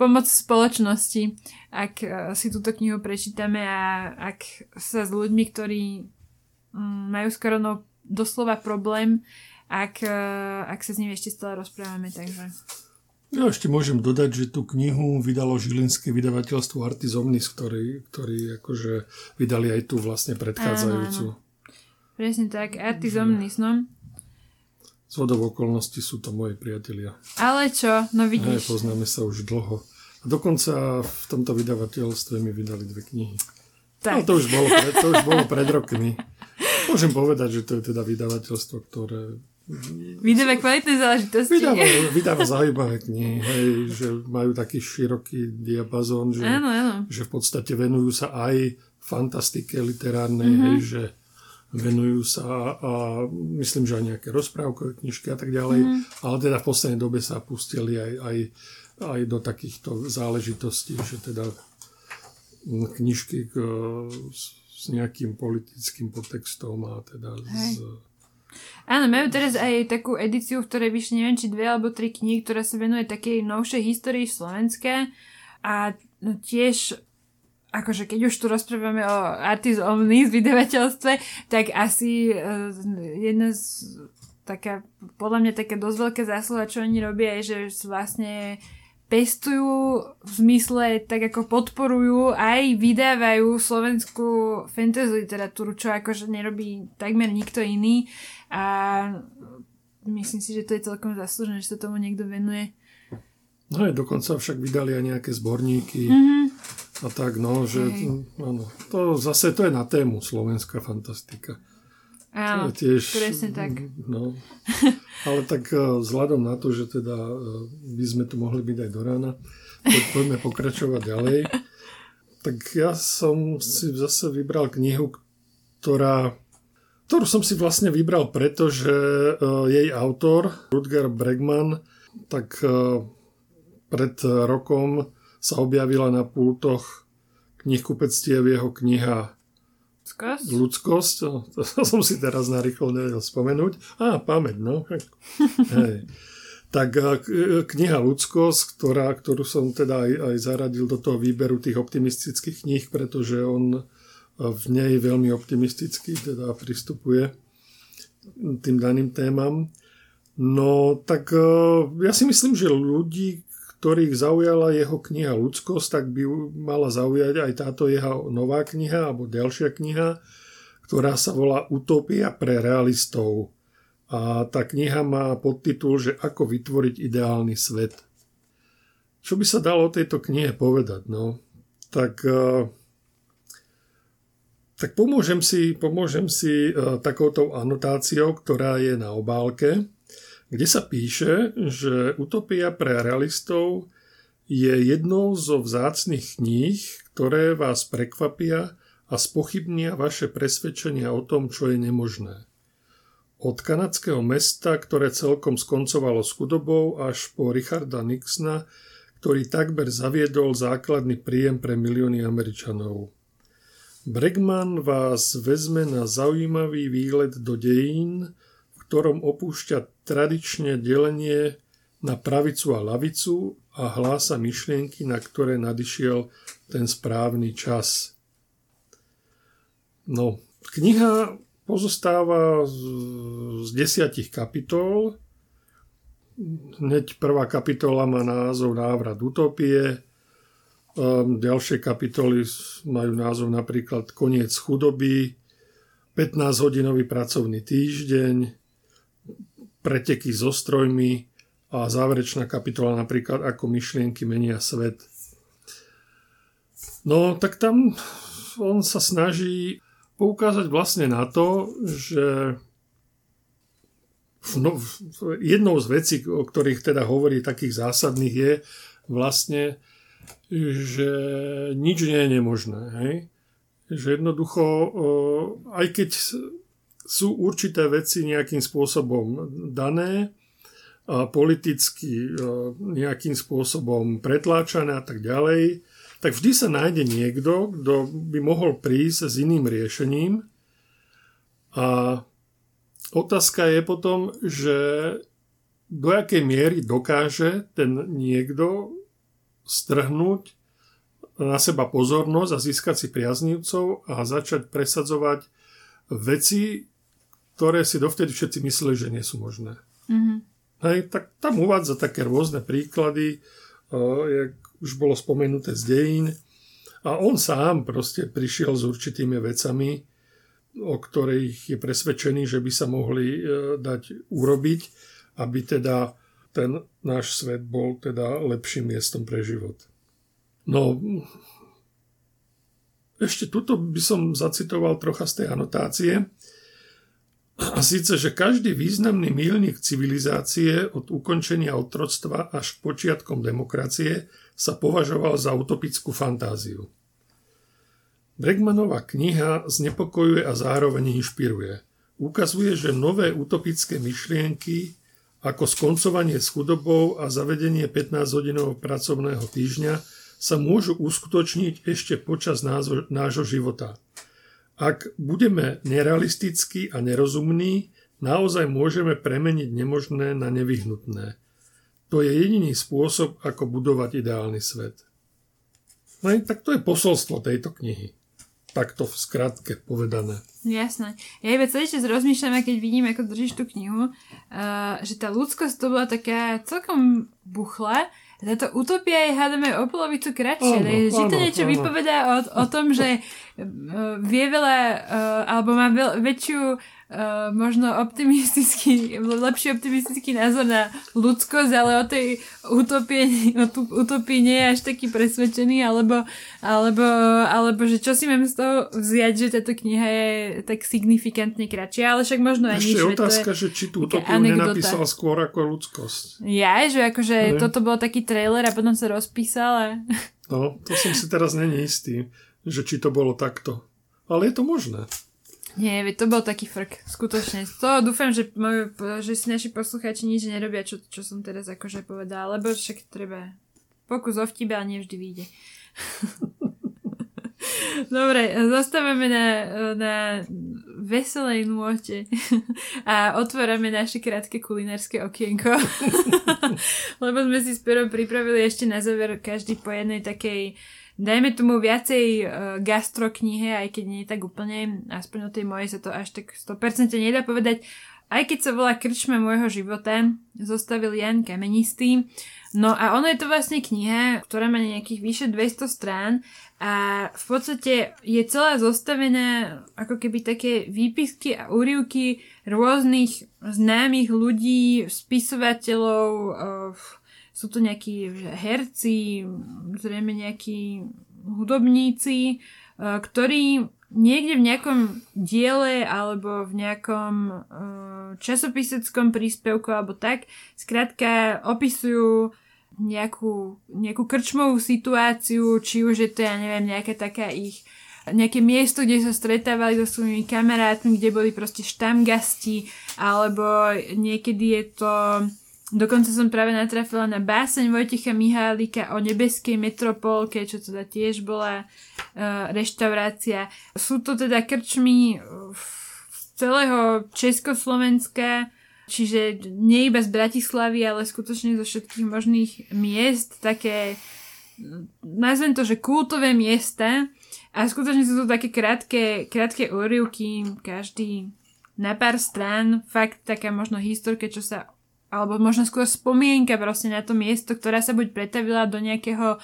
pomoc spoločnosti, ak uh, si túto knihu prečítame a ak sa s ľuďmi, ktorí um, majú s koronou doslova problém, ak, uh, ak sa s nimi ešte stále rozprávame, takže... Ja ešte môžem dodať, že tú knihu vydalo žilinské vydavateľstvo Artis Omnis, ktorí, ktorí akože vydali aj tú vlastne predchádzajúcu. Áno, áno. Presne tak, Artis Omnis, no. Z vodov okolností sú to moji priatelia. Ale čo, no vidíš. Aj, poznáme sa už dlho. Dokonca v tomto vydavateľstve mi vydali dve knihy. Tak. No to už bolo, pred, to už bolo pred rokmi. Môžem povedať, že to je teda vydavateľstvo, ktoré Vydáva kvalitné záležitosti. Vydáva, vydáva zaujímavé knihy, hej, že majú taký široký diapazón, že, áno, áno. že v podstate venujú sa aj fantastike literárnej, mm-hmm. hej, že venujú sa a myslím, že aj nejaké rozprávkové knižky a tak ďalej, mm. ale teda v poslednej dobe sa pustili aj, aj, aj do takýchto záležitostí, že teda knižky k, s nejakým politickým podtextom a teda Hej. z Áno, majú teraz aj takú edíciu, v ktorej vyšli neviem, či dve alebo tri knihy, ktorá sa venuje takej novšej histórii Slovenska a no, tiež akože keď už tu rozprávame o Artis Omnis vydavateľstve, tak asi uh, jedna z taká, podľa mňa taká dosť veľká zásluha, čo oni robia, je, že vlastne pestujú v zmysle, tak ako podporujú, aj vydávajú slovenskú fantasy literatúru, čo akože nerobí takmer nikto iný a myslím si, že to je celkom zaslúžené, že sa tomu niekto venuje. No aj dokonca však vydali aj nejaké zborníky mm-hmm. a tak, no, že áno, to zase to je na tému slovenská fantastika. Áno, tiež, presne tak. No, ale tak e, vzhľadom na to, že teda e, by sme tu mohli byť aj do rána, poďme pokračovať ďalej. Tak ja som si zase vybral knihu, ktorá ktorú som si vlastne vybral preto, že e, jej autor, Rutger Bregman, tak pred rokom sa objavila na pultoch knihkupectiev jeho kniha Ľudskosť? Ľudskosť, no, to som si teraz narýchlo nevedel spomenúť. Á, pamäť, no. Hej. Tak kniha Ľudskosť, ktorá, ktorú som teda aj, aj zaradil do toho výberu tých optimistických kníh, pretože on v nej veľmi optimisticky teda pristupuje tým daným témam. No tak e, ja si myslím, že ľudí, ktorých zaujala jeho kniha Ľudskosť, tak by mala zaujať aj táto jeho nová kniha, alebo ďalšia kniha, ktorá sa volá Utopia pre realistov. A tá kniha má podtitul, že ako vytvoriť ideálny svet. Čo by sa dalo o tejto knihe povedať? No? Tak, e, tak pomôžem si, pomôžem si e, takouto anotáciou, ktorá je na obálke kde sa píše, že Utopia pre realistov je jednou zo vzácnych kníh, ktoré vás prekvapia a spochybnia vaše presvedčenia o tom, čo je nemožné. Od kanadského mesta, ktoré celkom skoncovalo s chudobou, až po Richarda Nixona, ktorý takmer zaviedol základný príjem pre milióny Američanov. Bregman vás vezme na zaujímavý výlet do dejín, ktorom opúšťa tradične delenie na pravicu a lavicu a hlása myšlienky, na ktoré nadišiel ten správny čas. No, kniha pozostáva z, z desiatich kapitol. Hneď prvá kapitola má názov Návrat utopie, um, ďalšie kapitoly majú názov napríklad Koniec chudoby, 15-hodinový pracovný týždeň, preteky so strojmi a záverečná kapitola napríklad Ako myšlienky menia svet. No, tak tam on sa snaží poukázať vlastne na to, že no, jednou z vecí, o ktorých teda hovorí takých zásadných je vlastne, že nič nie je nemožné. Hej? Že jednoducho, aj keď sú určité veci nejakým spôsobom dané, a politicky nejakým spôsobom pretláčané a tak ďalej, tak vždy sa nájde niekto, kto by mohol prísť s iným riešením. A otázka je potom, že do akej miery dokáže ten niekto strhnúť na seba pozornosť a získať si priaznivcov a začať presadzovať veci, ktoré si dovtedy všetci mysleli, že nie sú možné. Mm-hmm. Hej, tak tam uvádza také rôzne príklady, jak už bolo spomenuté z dejín. A on sám proste prišiel s určitými vecami, o ktorých je presvedčený, že by sa mohli e, dať urobiť, aby teda ten náš svet bol teda lepším miestom pre život. No, ešte tuto by som zacitoval trocha z tej anotácie. A síce, že každý významný milník civilizácie od ukončenia otroctva až k počiatkom demokracie sa považoval za utopickú fantáziu. Bregmanová kniha znepokojuje a zároveň inšpiruje. Ukazuje, že nové utopické myšlienky ako skoncovanie s chudobou a zavedenie 15-hodinového pracovného týždňa sa môžu uskutočniť ešte počas nášho života – ak budeme nerealistickí a nerozumní, naozaj môžeme premeniť nemožné na nevyhnutné. To je jediný spôsob, ako budovať ideálny svet. No tak to je posolstvo tejto knihy. Takto v skratke povedané. Jasné. Ja iba celý čas rozmýšľam, keď vidím, ako držíš tú knihu, uh, že tá ľudskosť to bola taká celkom buchla táto utopia je, hádame, o polovicu kratšie. Áno, že to niečo áno. vypovedá o, o tom, že uh, vie veľa, uh, alebo má väčšiu uh, možno optimistický, lepší optimistický názor na ľudskosť, ale o tej utopie, o tú utopii nie je až taký presvedčený, alebo, alebo, alebo že čo si mám z toho vziať, že táto kniha je tak signifikantne kratšia, ale však možno aj nič. Ešte otázka, to že či tú utopiu nenapísal skôr ako ľudskosť. Ja, že akože ne? toto bol taký trailer a potom sa rozpísal a... No, to som si teraz není istý, že či to bolo takto. Ale je to možné. Nie, to bol taký frk, skutočne. To dúfam, že, že si naši poslucháči nič nerobia, čo, čo som teraz akože povedala, lebo však treba pokus o vtibe, ale nevždy vyjde. Dobre, zostávame na, na veselej nôte a otvárame naše krátke kulinárske okienko. Lebo sme si s pripravili ešte na záver každý po jednej takej dajme tomu viacej uh, gastroknihe, aj keď nie tak úplne, aspoň o tej mojej sa to až tak 100% nedá povedať. Aj keď sa volá Krčme môjho života, zostavil Jan Kamenistý. No a ono je to vlastne kniha, ktorá má nejakých vyše 200 strán a v podstate je celá zostavená ako keby také výpisky a úrivky rôznych známych ľudí, spisovateľov, uh, sú to nejakí herci, zrejme nejakí hudobníci, e, ktorí niekde v nejakom diele alebo v nejakom e, časopiseckom príspevku alebo tak, skrátka opisujú nejakú, nejakú krčmovú situáciu, či už je to, ja neviem, nejaká taká ich nejaké miesto, kde sa stretávali so svojimi kamarátmi, kde boli proste štamgasti, alebo niekedy je to Dokonca som práve natrafila na báseň Vojtecha Mihálika o nebeskej metropolke, čo teda tiež bola uh, reštaurácia. Sú to teda krčmy z celého Československa, Čiže nie iba z Bratislavy, ale skutočne zo všetkých možných miest, také, nazvem to, že kultové miesta. A skutočne sú to také krátke, krátke úryvky, každý na pár strán, fakt taká možno historka, čo sa alebo možno skôr spomienka proste na to miesto, ktorá sa buď pretavila do nejakého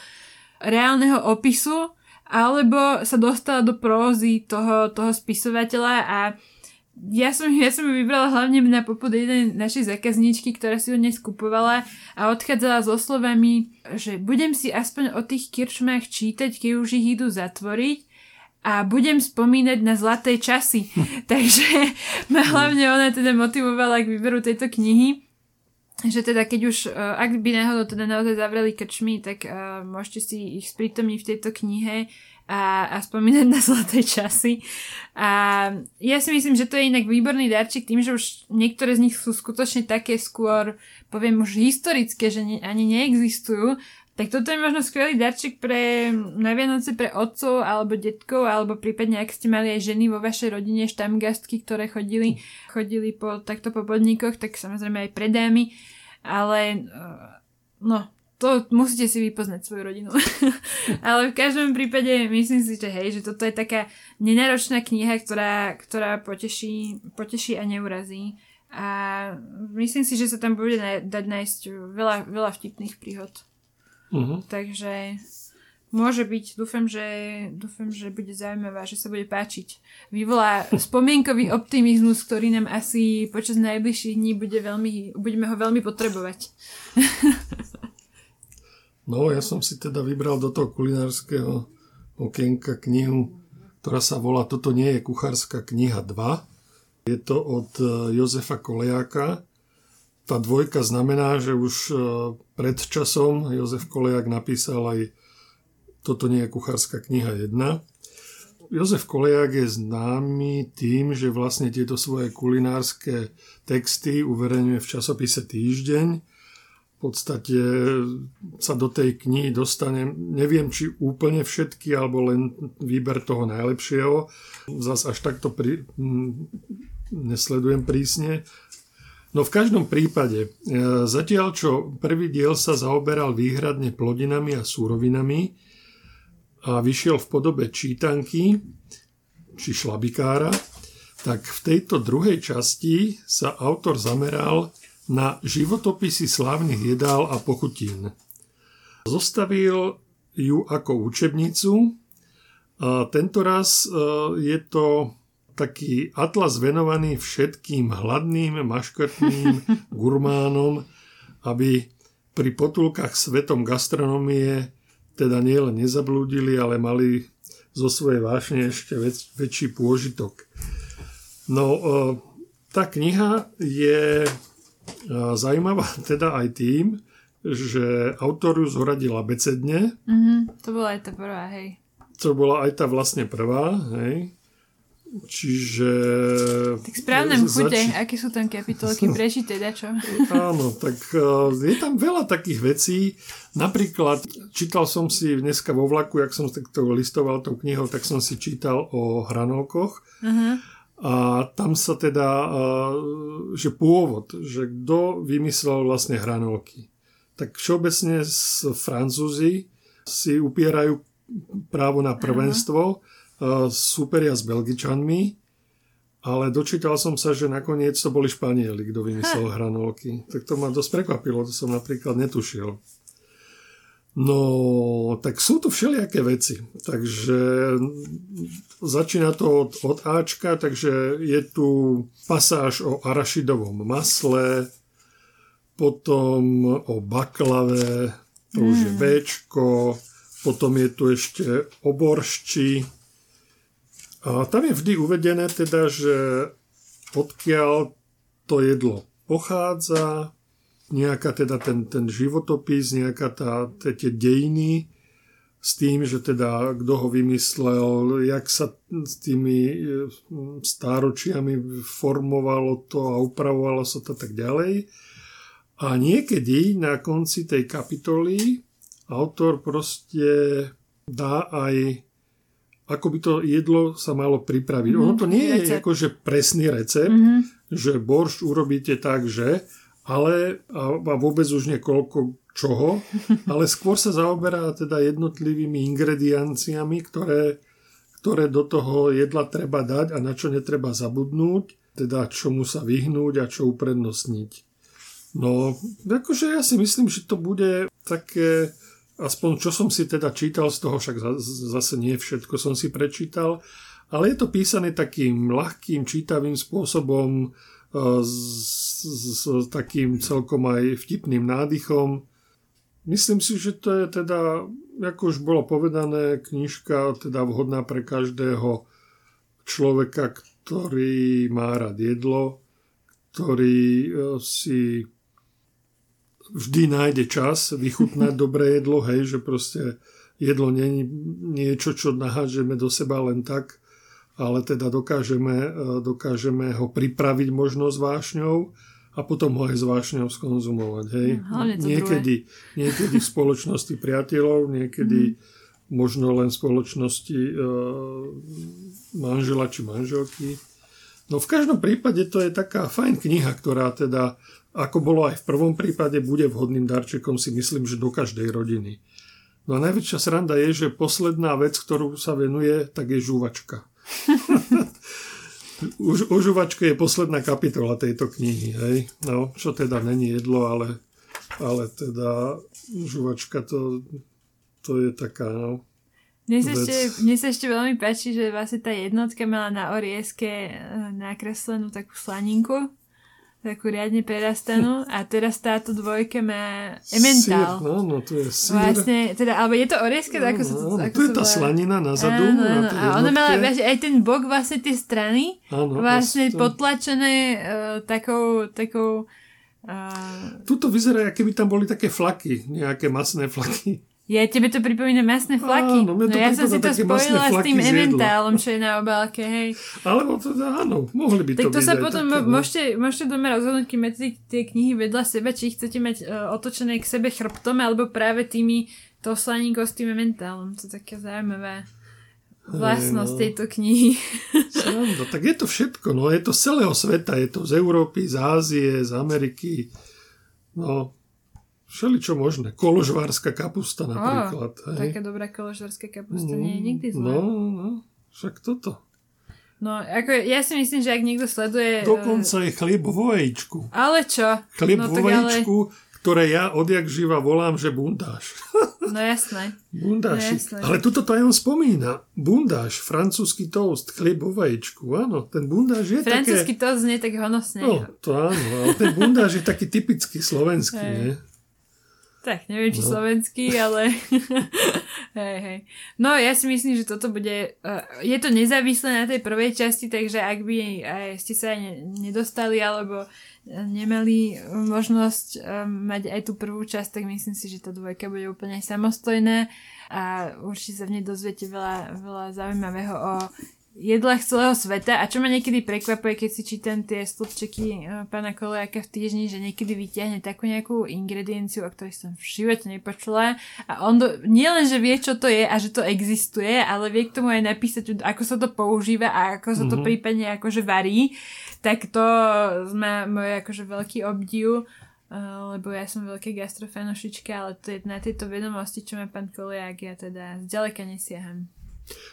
reálneho opisu, alebo sa dostala do prózy toho, toho spisovateľa a ja som, ja som ju vybrala hlavne na popod jednej našej zákazničky, ktorá si ho dnes kupovala a odchádzala so slovami, že budem si aspoň o tých kirčmách čítať, keď už ich idú zatvoriť a budem spomínať na zlaté časy. Takže ma hlavne ona teda motivovala k výberu tejto knihy že teda keď už, e, ak by náhodou teda naozaj zavreli krčmy, tak uh, môžete si ich sprítomniť v tejto knihe a, a spomínať na zlaté časy. A ja si myslím, že to je inak výborný darček tým, že už niektoré z nich sú skutočne také skôr, poviem už historické, že ne, ani neexistujú, tak toto je možno skvelý darček pre na Vianoce pre otcov alebo detkov, alebo prípadne ak ste mali aj ženy vo vašej rodine, štamgastky, ktoré chodili, chodili po, takto po podnikoch, tak samozrejme aj pre dámy. Ale no, to musíte si vypoznať svoju rodinu. Ale v každom prípade myslím si, že hej, že toto je taká nenáročná kniha, ktorá, ktorá poteší, poteší a neurazí. A myslím si, že sa tam bude dať nájsť veľa, veľa vtipných príhod. Uh-huh. Takže môže byť, dúfam že, dúfam, že bude zaujímavá, že sa bude páčiť. Vyvolá spomienkový optimizmus, ktorý nám asi počas najbližších dní bude veľmi, budeme ho veľmi potrebovať. no, ja som si teda vybral do toho kulinárskeho okienka knihu, ktorá sa volá Toto nie je kuchárska kniha 2. Je to od eh, Jozefa Kolejáka tá dvojka znamená, že už e, pred časom Jozef Kolejak napísal aj toto nie je kuchárska kniha 1. Jozef Kolejak je známy tým, že vlastne tieto svoje kulinárske texty uverejňuje v časopise Týždeň. V podstate sa do tej knihy dostane, neviem či úplne všetky, alebo len výber toho najlepšieho. Zas až takto pri, nesledujem prísne, No v každom prípade, e, zatiaľ čo prvý diel sa zaoberal výhradne plodinami a súrovinami a vyšiel v podobe čítanky či šlabikára, tak v tejto druhej časti sa autor zameral na životopisy slávnych jedál a pochutín. Zostavil ju ako učebnicu a tento raz e, je to taký atlas venovaný všetkým hladným, maškrtným gurmánom, aby pri potulkách svetom gastronomie teda nielen nezablúdili, ale mali zo svojej vášne ešte väč- väčší pôžitok. No, e, tá kniha je e, zaujímavá teda aj tým, že autor ju zhoradil abecedne. Mm-hmm, to bola aj tá prvá, hej. To bola aj tá vlastne prvá, hej. Čiže... Tak správne zač... chute, aké sú tam kapitolky prečíte, čo? Áno, tak e, je tam veľa takých vecí. Napríklad, čítal som si dneska vo vlaku, jak som takto listoval tou knihou, tak som si čítal o hranolkoch. Uh-huh. A tam sa teda, e, že pôvod, že kto vymyslel vlastne hranolky. Tak všeobecne z Francúzi si upierajú právo na prvenstvo, uh-huh superia s Belgičanmi, ale dočítal som sa, že nakoniec to boli Španieli, kto vymyslel hranolky. Tak to ma dosť prekvapilo, to som napríklad netušil. No, tak sú tu všelijaké veci. Takže začína to od, od Ačka, takže je tu pasáž o arašidovom masle, potom o baklave, to už je hmm. Bčko, potom je tu ešte o boršči, tam je vždy uvedené teda, že odkiaľ to jedlo pochádza, nejaká teda ten, ten životopis, nejaká tá, tie dejiny s tým, že teda kto ho vymyslel, jak sa s tými e, stáročiami formovalo to a upravovalo sa to tak ďalej. A niekedy na konci tej kapitoly autor proste dá aj ako by to jedlo sa malo pripraviť. Mm-hmm, ono to nie je recept. akože presný recept, mm-hmm. že boršť urobíte tak, že, ale a, a vôbec už niekoľko čoho, ale skôr sa zaoberá teda jednotlivými ingredienciami, ktoré, ktoré do toho jedla treba dať a na čo netreba zabudnúť, teda čomu sa vyhnúť a čo uprednostniť. No, akože ja si myslím, že to bude také, aspoň čo som si teda čítal z toho, však zase nie všetko som si prečítal, ale je to písané takým ľahkým, čítavým spôsobom, e, s, s, s takým celkom aj vtipným nádychom. Myslím si, že to je teda, ako už bolo povedané, knižka teda vhodná pre každého človeka, ktorý má rád jedlo, ktorý e, si vždy nájde čas vychutnať dobré jedlo, hej, že proste jedlo je niečo, čo nahážeme do seba len tak, ale teda dokážeme, e, dokážeme ho pripraviť možno s vášňou a potom ho aj s vášňou skonzumovať. Hej. No, niekedy, niekedy v spoločnosti priateľov, niekedy mm. možno len v spoločnosti e, manžela či manželky. No v každom prípade to je taká fajn kniha, ktorá teda ako bolo aj v prvom prípade, bude vhodným darčekom si myslím, že do každej rodiny. No a najväčšia sranda je, že posledná vec, ktorú sa venuje, tak je žuvačka. Už, o žuvačke je posledná kapitola tejto knihy, hej. No, čo teda není jedlo, ale, ale teda žuvačka to, to je taká, no, mne sa, ešte, mne sa ešte veľmi páči, že vlastne tá jednotka mala na orieske eh, nakreslenú takú slaninku takú riadne prerastanú a teraz táto dvojka má ementál. Sír, no, to je sír. Vlastne, teda, alebo je to orieska, ako sa to ako To je tá slanina na zadu. Áno, áno. A ona mala aj ten bok, vlastne tie strany, áno, vlastne to... potlačené uh, takou, takou uh... Tuto vyzerá, keby tam boli také flaky, nejaké masné flaky. Ja, tebe to pripomína masné flaky. Áno, no ja som si to spojila s tým ementálom, čo je na obálke, hej. Alebo teda áno, mohli by tak to to sa potom také, no. môžete, môžete doma rozhodnúť, keď máte tie knihy vedľa seba, či chcete mať uh, otočené k sebe chrbtom, alebo práve tými to slaníko s tým ementálom. To je také zaujímavé vlastnosť no. tejto knihy. Sranda, tak je to všetko, no je to z celého sveta, je to z Európy, z Ázie, z Ameriky, no Všeličo možné. Koložvárska kapusta napríklad. Oh, hej. Taká dobrá koložvárska kapusta no, nie je nikdy zlá. No, no, však toto. No, ako ja si myslím, že ak niekto sleduje... Dokonca je chlieb vo vajíčku. Ale čo? Chlieb no, vo vajíčku, ale... ktoré ja odjak živa volám, že bundáš. No jasné. bundáš. No, jasné. Ale tuto to aj on spomína. Bundáš, francúzsky toast, chlieb vo vajíčku. Áno, ten bundáš je Francúzsky také... toast nie tak honosne. No, to áno, ale ten bundáš je taký typický slovenský, nie? Tak, neviem, či no. slovenský, ale hej, hej. No, ja si myslím, že toto bude... Uh, je to nezávislé na tej prvej časti, takže ak by aj ste sa aj nedostali, alebo nemali možnosť um, mať aj tú prvú časť, tak myslím si, že tá dvojka bude úplne samostojná a určite sa v nej dozviete veľa, veľa zaujímavého o jedlách celého sveta a čo ma niekedy prekvapuje, keď si čítam tie slupčeky uh, pána Kolejaka v týždni, že niekedy vyťahne takú nejakú ingredienciu, o ktorej som v živote nepočula a on do, nie len, že vie, čo to je a že to existuje, ale vie k tomu aj napísať, ako sa to používa a ako sa to mm-hmm. prípadne akože varí, tak to má môj akože veľký obdiv Uh, lebo ja som veľké gastrofanošička, ale to je na tejto vedomosti, čo má pán Koliak, ja teda zďaleka nesiaham.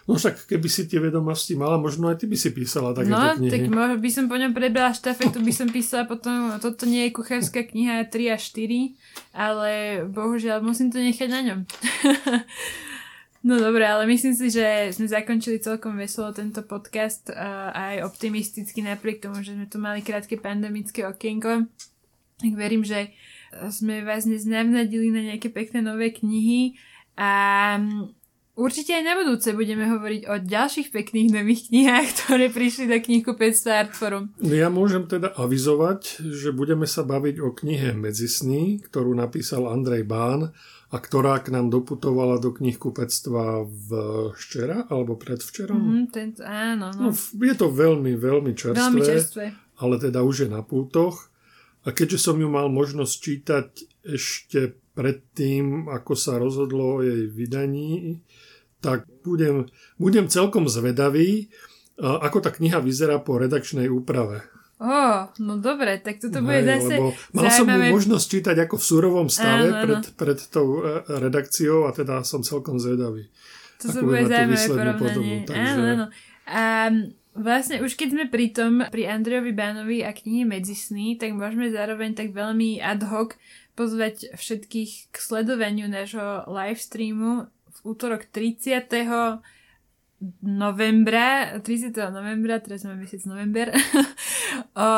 No však keby si tie vedomosti mala, možno aj ty by si písala takéto no, knihy. tak možno by som po ňom prebrala štafetu, by som písala potom, toto nie je kuchárska kniha 3 a 4, ale bohužiaľ musím to nechať na ňom. no dobre, ale myslím si, že sme zakončili celkom veselo tento podcast uh, aj optimisticky napriek tomu, že sme tu mali krátke pandemické okienko. Tak verím, že sme vás dnes navnadili na nejaké pekné nové knihy a Určite aj na budúce budeme hovoriť o ďalších pekných nových knihách, ktoré prišli do knihkupectva Artforum. Ja môžem teda avizovať, že budeme sa baviť o knihe Medzisný, ktorú napísal Andrej Bán a ktorá k nám doputovala do knihkupectva v včera alebo predvčerom. Mm, tento, áno, no. no. Je to veľmi, veľmi čerstvé, veľmi čerstvé, ale teda už je na pultoch. A keďže som ju mal možnosť čítať ešte predtým, ako sa rozhodlo o jej vydaní, tak budem, budem celkom zvedavý, ako tá kniha vyzerá po redakčnej úprave. Ó, oh, no dobre, tak toto bude Hej, zase lebo mal som zaujímavé. možnosť čítať ako v surovom stave Áno, áno. pred, pred tou e, redakciou a teda som celkom zvedavý. Toto ako bude zaujímavé porovnanie. podobu, takže- Áno, áno. A vlastne už keď sme pri tom, pri Andrejovi Bánovi a knihe Medzisný, tak môžeme zároveň tak veľmi ad hoc pozvať všetkých k sledovaniu nášho live streamu v útorok 30 novembra, 30. novembra, teraz máme mesiac november, o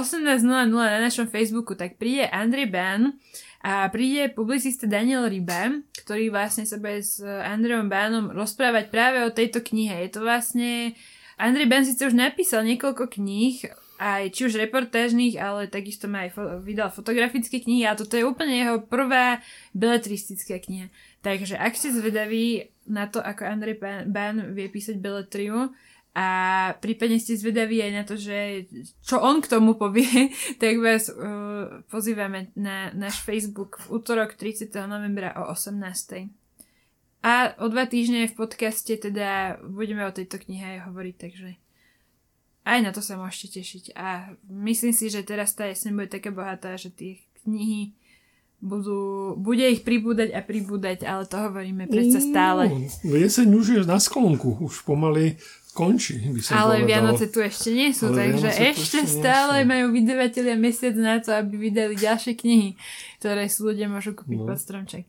18.00 na našom Facebooku, tak príde Andrej Ban a príde publicista Daniel Ryba, ktorý vlastne sa bude s Andrejom Banom rozprávať práve o tejto knihe. Je to vlastne... Andrej Ban síce už napísal niekoľko kníh, aj či už reportážnych, ale takisto má aj fo- vydal fotografické knihy a toto je úplne jeho prvá beletristická kniha. Takže ak ste zvedaví na to, ako Andrej Ban vie písať beletriu a prípadne ste zvedaví aj na to, že čo on k tomu povie, tak vás uh, pozývame na náš Facebook v útorok 30. novembra o 18. A o dva týždne v podcaste teda budeme o tejto knihe aj hovoriť, takže aj na to sa môžete tešiť. A myslím si, že teraz tá jeseň bude taká bohatá, že tie knihy budú, bude ich pribúdať a pribúdať, ale to hovoríme predsa stále. No, jeseň už je na sklonku, už pomaly končí, by som Ale povedal. Vianoce tu ešte nie sú, Ale takže Vianoce ešte stále sú. majú vydavatelia mesiac na to, aby vydali ďalšie knihy, ktoré si ľudia môžu kúpiť No. pod stromček.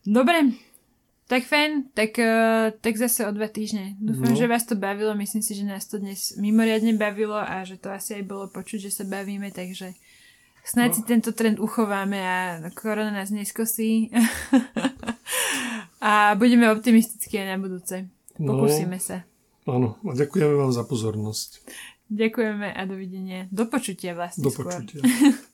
Dobre, tak fajn, tak, uh, tak zase o dva týždne. Dúfam, No. že vás to bavilo, myslím si, že nás to dnes mimoriadne bavilo a že to asi aj bolo počuť, že sa bavíme, takže snáď No. si tento trend uchováme a korona nás neskosí. a budeme optimistickí aj na budúce. No. Pokúsime sa. Áno, a ďakujeme vám za pozornosť. Ďakujeme a dovidenia. Do počutia vlastne Do skôr. počutia.